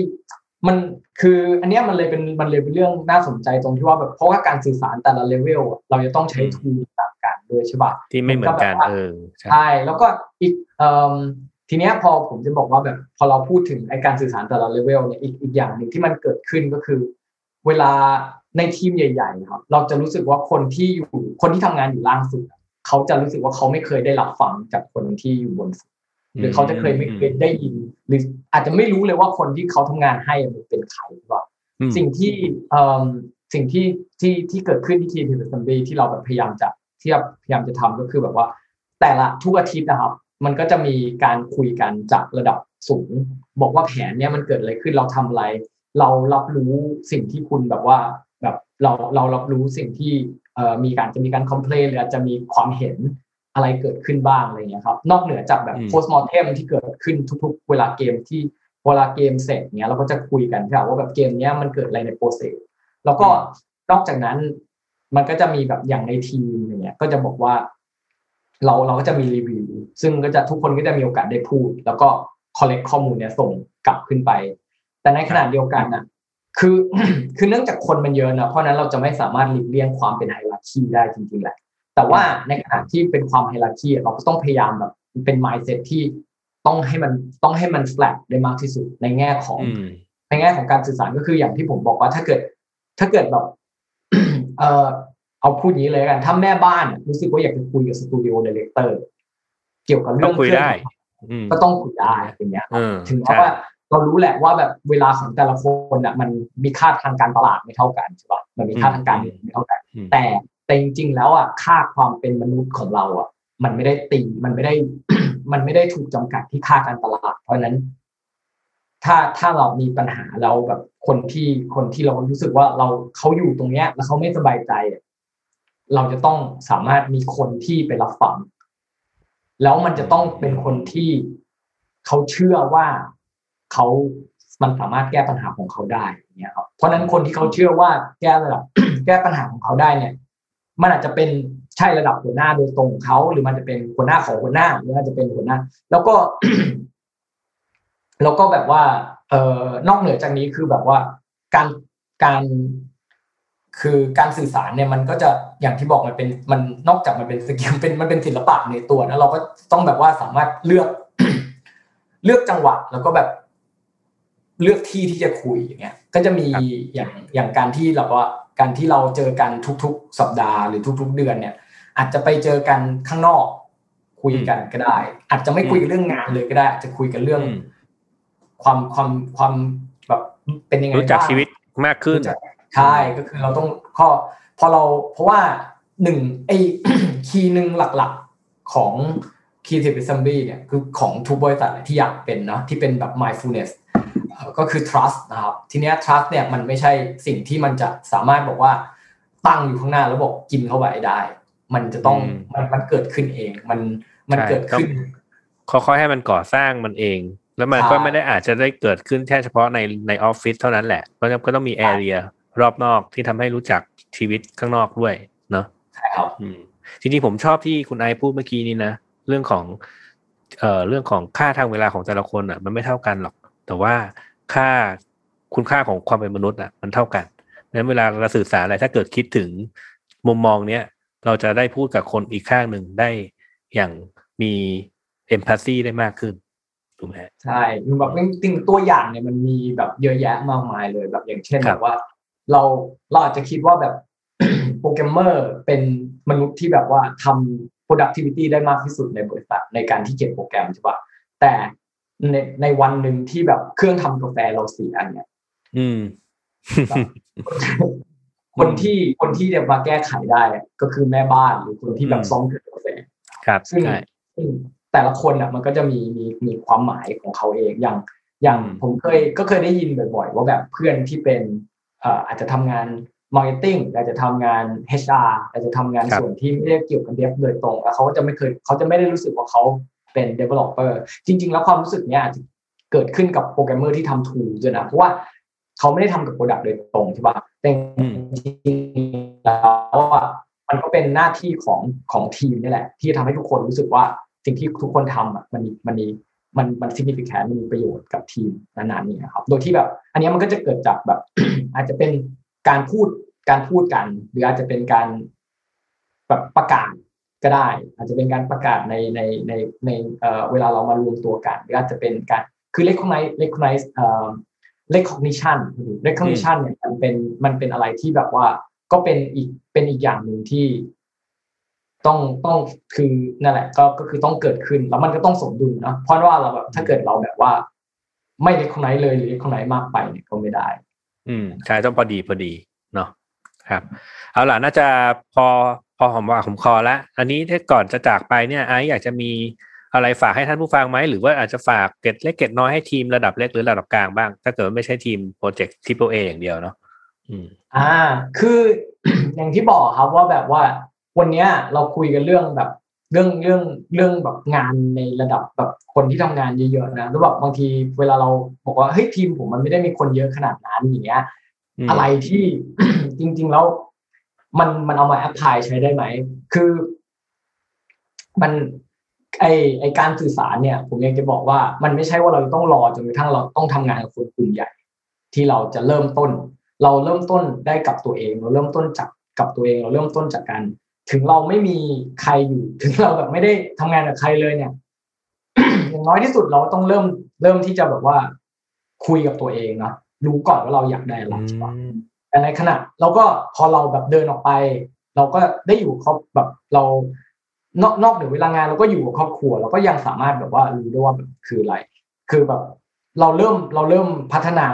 มันคืออันเนี้ยมันเลยเป็นมันเลยเป็นเรื่องน่าสนใจตรงที่ว่าแบบเพราะว่าการสื่อสารแต่ละเลเวลอะเราจะต้องใช้ทูต่างกันด้วยใช่ป่ะที่ไม่เหมือนกันมันก็แบบว่าเออใช่ใช่แล้วก็อีกเอ่อทีเนี้ยพอผมจะบอกว่าแบบพอเราพูดถึงไอการสื่อสารแต่ละเลเวลเนี่ยอีกอีกอย่างหนึ่งที่มันเกิดขึ้นก็คือ เวลาในทีมใหญ่ๆครับเราจะรู้สึกว่าคนที่อยู่คนที่ทำงานอยู่ล่างสุดอะเขาจะรู้สึกว่าเขาไม่เคยได้รับฟังจากคนที่อยู่บนสุด หรือเขาจะเคยไม่เคยได้ยิน หรืออาจจะไม่รู้เลยว่าคนที่เขาทำงานให้มันเป็นใครหรือเปล่าอืมสิ่งที่เอ่อสิ่งที่ที่ที่เกิดขึ้นที่ทีมพิมพ์ซัมบีที่เราแบบพยายามจะที่เราพยายามจะทำก็คือแบบว่า แต่ละทุกอาทิตย์นะครับ มันก็จะมีการคุยกันจากระดับสูง บอกว่าแผนเนี้ยมันเกิดอะไรขึ้นเราทำอะไร เรารับรู้สิ่งที่คุณแบบว่าแบบเราเรารับรู้สิ่งที่เอ่อมีการจะมีการ complain หรืออาจจะมีความเห็น อะไรเกิดขึ้นบ้างอะไรเงี้ยครับ นอกเหนือจากแบบอืม postmortem ที่เกิดขึ้นทุก ๆ เวลาเกมที่เวลาเกมเสร็จเนี้ยเราก็จะคุยกันค่ะว่าแบบเกมเนี้ยมันเกิดอะไรใน processแล้วก็นอกจากนั้นมันก็จะมีแบบอย่างในทีมอย่างเงี้ยก็จะบอกว่า เราเราก็จะมีรีวิว ซึ่งก็จะทุกคนก็จะมีโอกาสได้พูด แล้วก็ collect ข้อมูลเนี่ยส่งกลับขึ้นไป แต่ในขณะเดียวกันน่ะคือคือเนื่องจากคนมันเยอะนะเพราะฉะนั้นเราจะไม่สามารถหลีกเลี่ยงความเป็นไฮรักีได้จริงๆแหละ แต่ว่าในขณะที่เป็นความไฮรักีเราก็ต้องพยายามแบบเป็น mindset ที่ต้องให้มันต้องให้มัน flat ได้มากที่สุดในแง่ของอืมในแง่ของการสื่อสารก็คืออย่างที่ผมบอกว่าถ้าเกิด ถ้าเกิดแบบเออเอาพูดอย่างนี้เลยละกันถ้าแม่บ้านรู้สึกว่าอยากจะคุยกับ studio directorเกี่ยวกับเรื่องต้องคุยได้อืมก็ต้องคุยได้อย่างเงี้ยเออถึงแม้ใช่ว่าเรารู้แหละว่าแบบเวลาของแต่ละคนอะมันมีค่าทางการตลาดไม่เท่ากันใช่ป่ะมันมีค่าทางการเงินไม่เท่ากันอืมแต่ แต่จริงๆแล้วอะค่าความเป็นมนุษย์ของเราอะ มันไม่ได้ตีมันไม่ได้ มันไม่ได้ถูกจำกัดที่ค่าการตลาด เพราะฉะนั้น ถ้าถ้าเรามีปัญหาแล้วแบบคนที่คนที่เรารู้สึกว่าเราเขาอยู่ตรงเนี้ย แล้วเขาไม่สบายใจ เราจะต้องสามารถมีคนที่ไปรับฟังแล้วมันจะต้องเป็นคนที่เขาเชื่อว่าเขามันสามารถแก้ปัญหาของเขาได้เนี่ยครับ เพราะฉะนั้นคนที่เขาเชื่อว่าแก้ระดับแก้ปัญหาของเขาได้เนี่ย มันอาจจะเป็นใช่ระดับหัวหน้าโดยตรงของเขา หรือมันจะเป็นหัวหน้าของหัวหน้าหรืออาจจะเป็นหัวหน้า แล้วก็ แล้วก็แบบว่า เอ่อนอกเหนือจากนี้คือแบบว่าการการคือการสื่อสารเนี่ยมันก็จะอย่างที่บอกมันเป็นมันนอกจากมันเป็นสกิลเป็นมันเป็นศิลปะในตัวนะเราก็ต้องแบบว่าสามารถเลือกเลือกจังหวะแล้วก็แบบเลือกที่ที่จะคุยอย่างเงี้ย ก็จะมีอย่างอย่างการที่เราว่า การที่เราเจอกันทุกๆ สัปดาห์หรือทุก ๆ เดือนเนี่ย อาจจะไปเจอกันข้างนอก คุยกันก็ได้ อาจจะไม่คุยกันเรื่องงานเลยก็ได้ อาจจะคุยกันเรื่องอืมความความความแบบเป็นยังไงรู้จักบ้างชีวิตมากขึ้นรู้จักใช่ก็คือเราต้องข้อพอเราเพราะว่าหนึ่งไอ้คีย์หนึ่งหลักๆของ Key to Assembly เนี่ยคือของทุกบริษัทที่อยากเป็นเนาะที่เป็นแบบ mindfulness เอ่อ ก็คือ trust นะครับ ทีเนี้ย trust เนี่ยมันไม่ใช่สิ่งที่มันจะสามารถบอกว่าตั้งอยู่ข้างหน้าแล้วบอกกินเข้าไปได้ มันจะต้องอืมมันมันเกิดขึ้นเอง มันมันใช่เกิดขึ้นค่อยๆให้มันก่อสร้างมันเอง แล้วมันใช่ก็ไม่ได้อาจจะได้เกิดขึ้นแค่เฉพาะในในออฟฟิศเท่านั้นแหละเพราะฉะนั้นก็ต้องมีแอเรียรอบนอกที่ทำให้รู้จักชีวิตข้างนอกด้วยเนาะใช่ครับอืมจริงๆผมชอบที่คุณไอพูดเมื่อกี้นี้นะเรื่องของเอ่อเรื่องของค่าทางเวลาของแต่ละคนอะ มันไม่เท่ากันหรอก แต่ว่า ค่าคุณค่าของความเป็นมนุษย์อะมันเท่ากันนั้นเวลาเราสื่อสารอะไรถ้าเกิดคิดถึงมุมมองเนี้ยเราจะได้พูดกับคนอีกข้างหนึ่งได้อย่างมีเอมพัซซีได้มากขึ้นถูกไหมใช่แบบจริงๆตัวอย่างเนี่ยมันมีแบบเยอะแยะมากมายเลยแบบอย่างเช่นครัแบบบว่า เราเราอาจจะคิดว่าแบบโปรแกรมเมอร์เป็นมนุษย์ที่แบบว่าทำ productivity ได้มากที่สุดในบริษัทในการที่เขียนโปรแกรมใช่ปะแต่ ในในวันหนึ่งที่แบบเครื่องทำกาแฟเราเสียเนี่ย อืม คนที่คนที่จะมาแก้ไขได้อะก็คือแม่บ้านหรือคนที่แบบอืมซ่อมเครื่องกาแฟครับซึ่งใช่ซึ่งแต่ละคนอะ มันก็จะมีมีมีความหมายของเขาเองอย่าง อย่างอืมผมเคยก็เคยได้ยินบ่อยๆว่าแบบเพื่อนที่เป็นเอ่ออาจจะทำงาน marketing อาจจะทำงาน HR อาจจะทำงานส่วนที่ไม่ได้เกี่ยวกับ dev โดยตรงแล้วเขาก็จะไม่เคยเขาจะไม่ได้รู้สึกว่าเขา เป็น developer จริง ๆ แล้วความรู้สึกเนี้ยอาจจะเกิดขึ้นกับโปรแกรมเมอร์ที่ทำ tool ด้วยนะเพราะว่าเขาไม่ได้ทำกับ product โดยตรงใช่ปะแต่จริงๆแล้วอะมันก็เป็นหน้าที่ของของทีมนี่แหละ ที่จะทำให้ทุกคนรู้สึกว่าสิ่งที่ทุกคนทำอะมันมันมีมันมัน significant มันมีประโยชน์กับทีมนั้นๆนี่นะครับ โดยที่แบบ อันนี้มันก็จะเกิดจากแบบ อาจจะเป็นการพูดการพูดกัน หรืออาจจะเป็นการแบบประกาศ ก็ได้ อาจจะเป็นการประกาศในในในในเอ่อเวลาเรามารวมตัวกันหรืออาจจะเป็นการคือ recognize recognize เอ่อ recognition recognition เนี่ยมันเป็นมันเป็นอะไรที่แบบว่าก็เป็นอีกเป็นอีกอย่างหนึ่งที่ต้องต้องคือนั่นแหละก็ก็คือต้องเกิดขึ้นแล้วมันก็ต้องสมดุลนะเพราะว่าเราแบบถ้าเกิดเราแบบว่า ไม่ recognize เลยหรือ recognize มากไปเนี่ยก็ไม่ได้ อืมใช่ต้องพอดีพอดีเนาะครับ เอาล่ะน่าจะพอ พอหอมปากหอมคอละอันนี้ถ้าก่อนจะจากไปเนี่ยไอซ์อยากจะมีอะไรฝากให้ท่านผู้ฟังไหมหรือว่าอาจจะฝากเก็ดเล็กเก็ดน้อยให้ทีมระดับเล็กหรือระดับกลางบ้าง ถ้าเกิดว่าไม่ใช่ทีมโปรเจกต์ทิปเออย่างเดียวเนาะอืมอ่า คืออย่างที่บอกครับว่าแบบว่าวันเนี้ยเราคุยกันเรื่องแบบเรื่องเรื่องเรื่องแบบงานในระดับแบบคนที่ทำงานเยอะๆนะแล้วแบบบางทีเวลาเราบอกว่าเฮ้ยทีมผมมันไม่ได้มีคนเยอะขนาดนั้นอย่างเงี้ยอืมอะไรที่จริง ๆ แล้ว มันมันเอามาแอพพลายใช้ได้ไหม คือ มันไอไอการสื่อสารเนี่ย ผมอยากจะบอกว่ามันไม่ใช่ว่าเราต้องรอจนกระทั่งเราต้องทำงานกับคนกลุ่มใหญ่ ที่เราจะเริ่มต้น เราเริ่มต้นได้กับตัวเอง เราเริ่มต้นจากกับตัวเอง เราเริ่มต้นจากการถึงเราไม่มีใครอยู่ ถึงเราแบบไม่ได้ทำงานกับใครเลยเนี่ยอย่างน้อยที่สุดเราต้องเริ่มเริ่มที่จะแบบว่า คุยกับตัวเองเนาะรู้ก่อนว่าเราอยากได้อะไรใช่ปะ แต่ในขณะเราก็พอเราแบบเดินออกไป เราก็ได้อยู่ครอบแบบเรานอกนอกเหนือเวลางานเราก็อยู่กับครอบครัว เราก็ยังสามารถแบบว่ารู้ได้ว่าแบบคืออะไร คือแบบเราเริ่มเราเริ่มพัฒนา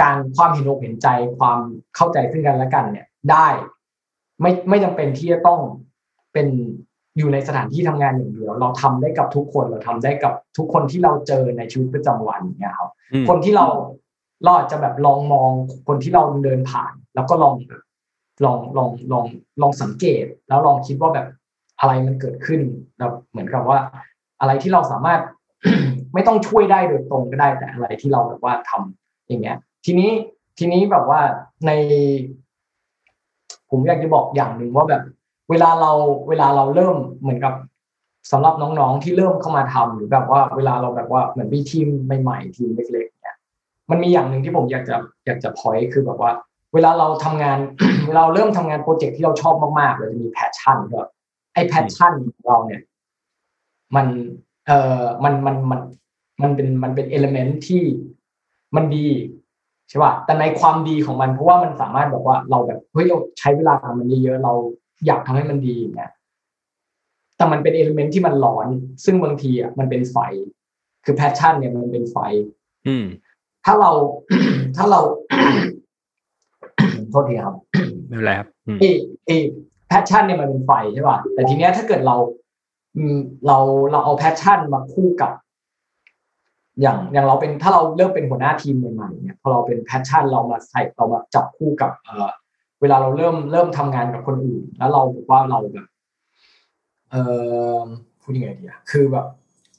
การความเห็นอกเห็นใจความเข้าใจซึ่งกันและกันเนี่ยได้ ไม่ไม่จำเป็นที่จะต้องเป็นอยู่ในสถานที่ทำงานอย่างเดียว เราทำได้กับทุกคนเราทำได้กับทุกคนที่เราเจอในชีวิตประจำวันเนี่ยครับอืมคนที่เรา เราอาจจะแบบลองมองคนที่เราเดินผ่าน แล้วก็ลองลองลองลองลองสังเกต แล้วลองคิดว่าแบบอะไรมันเกิดขึ้นแบบเหมือนกับว่า อะไรที่เราสามารถไม่ต้องช่วยได้โดยตรงก็ได้แต่อะไรที่เราแบบว่าทำอย่างเงี้ย ทีนี้ทีนี้แบบว่าใน ผมอยากจะบอกอย่างหนึ่งว่าแบบ เวลาเราเวลาเราเริ่มเหมือนกับสำหรับน้องๆที่เริ่มเข้ามาทำหรือแบบว่า เวลาเราแบบว่าเหมือนมีทีมใหม่ๆทีมเล็กๆ มันมีอย่างหนึ่งที่ผมอยากจะอยากจะพอยคือแบบว่า เวลาเราทำงานเวลาเราเริ่มทำงานโปรเจกต์ที่เราชอบมากๆเราจะมีแพชชั่นครับไอ้ passion ของเราเนี่ย มันเอ่อมันมันมันมันเป็นมันเป็น element ที่มันดีใช่ป่ะแต่ในความดีของมันเพราะว่ามันสามารถแบบว่าเราแบบเฮ้ยเราใช้เวลากับมันเยอะๆเราอยากทำให้มันดีอย่างเงี้ยแต่มันเป็น element ที่มันร้อน ซึ่งบางทีอะมันเป็นไฟ คือ passion เนี่ยมันเป็นไฟ อืม ถ้าเราถ้าเราโทษทีครับไม่เป็นไรครับอืมเอเอ passion เนี่ยมันเป็นไฟใช่ป่ะแต่ทีเนี้ยถ้าเกิดเราอืมเราเราเอา passion มาคู่กับ อย่างอย่างเราเป็นถ้าเราเริ่มเป็นหัวหน้าทีมใหม่ๆเนี่ยพอเราเป็น passion เรามาใส่เรามาจับคู่กับ เอ่อ เวลาเราเริ่มเริ่มทำงานกับคนอื่น แล้วเราบอกว่าเราแบบเอ่อพูดยังไงดีอะคือแบบ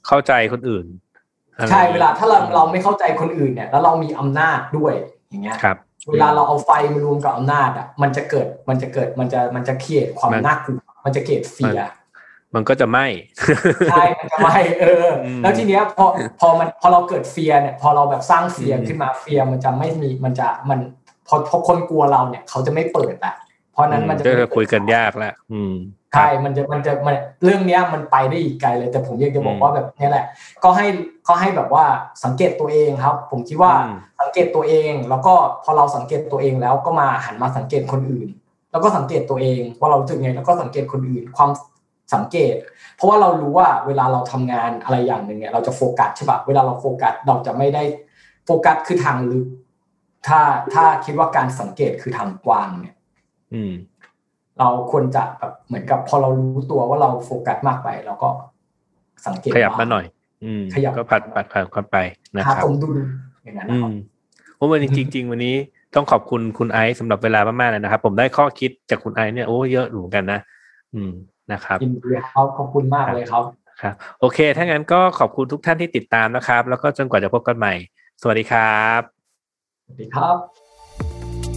เข้าใจคนอื่นอะไร ใช่เวลาถ้าเราเราไม่เข้าใจคนอื่นเนี่ย แล้วเรามีอำนาจด้วยอย่างเงี้ยครับ เวลาเราเอาไฟมารวมกับอำนาจอะมันจะเกิดมันจะเกิดมันจะมันจะเครียดความมันน่ากลัวมันจะเกิดเฟียมันก็จะไหมใช่มันจะไม่เอออมแล้วทีเนี้ยพอพอมันพอเราเกิดเฟียเนี่ย พอเราแบบสร้างเฟียอืมขึ้นมาเฟียมันจะไม่มีมันจะมันพอพอคนกลัวเราเนี่ย เขาจะไม่เปิดอะ เพราะนั้นมันจะก็ไม่จะเปิดคุยกันยากละอืมใช่มันจะมันจะมันเรื่องเนี้ยมันไปได้อีกไกลเลย แต่ผมอยากจะบออืกมว่าแบบเนี้ยแหละ ก็ให้ก็ให้แบบว่าสังเกตตัวเองครับ ผมคิดว่าอืมสังเกตตัวเอง แล้วก็พอเราสังเกตตัวเองแล้วก็มาหันมาสังเกตคนอื่น แล้วก็สังเกตตัวเองว่าเรารู้สึกไงแล้วก็สังเกตคนอื่นความสังเกต เพราะว่าเรารู้ว่าเวลาเราทำงานอะไรอย่างหนึ่งเนี่ยเราจะโฟกัสใช่ปะเวลาเราโฟกัสเราจะไม่ได้โฟกัสคือทางลึกถ้าถ้าคิดว่าการสังเกตคือทางกว้างเนี่ย อืม เราควรจะแบบเหมือนกับพอเรารู้ตัวว่าเราโฟกัสมากไปเราก็สังเกตขยับมาหน่อย อืมขยับก็ปัดปัดผ่านกันไปนะหาครับสมดุลอย่างนั้นอืนะครับมโอ้วันนี้จริง ๆ วันนี้ต้องขอบคุณคุณไอซ์สำหรับเวลามากๆเลยนะครับ ผมได้ข้อคิดจากคุณไอซ์เนี่ยโอ้เยอะอยู่เหมือนกันนะอืมนะครับยินดีครับขอบคุณมากเลยครับครับ โอเค ถ้างั้นก็ขอบคุณทุกท่านที่ติดตามนะครับ แล้วก็จนกว่าจะพบกันใหม่ สวัสดีครับ สวัสดีครับ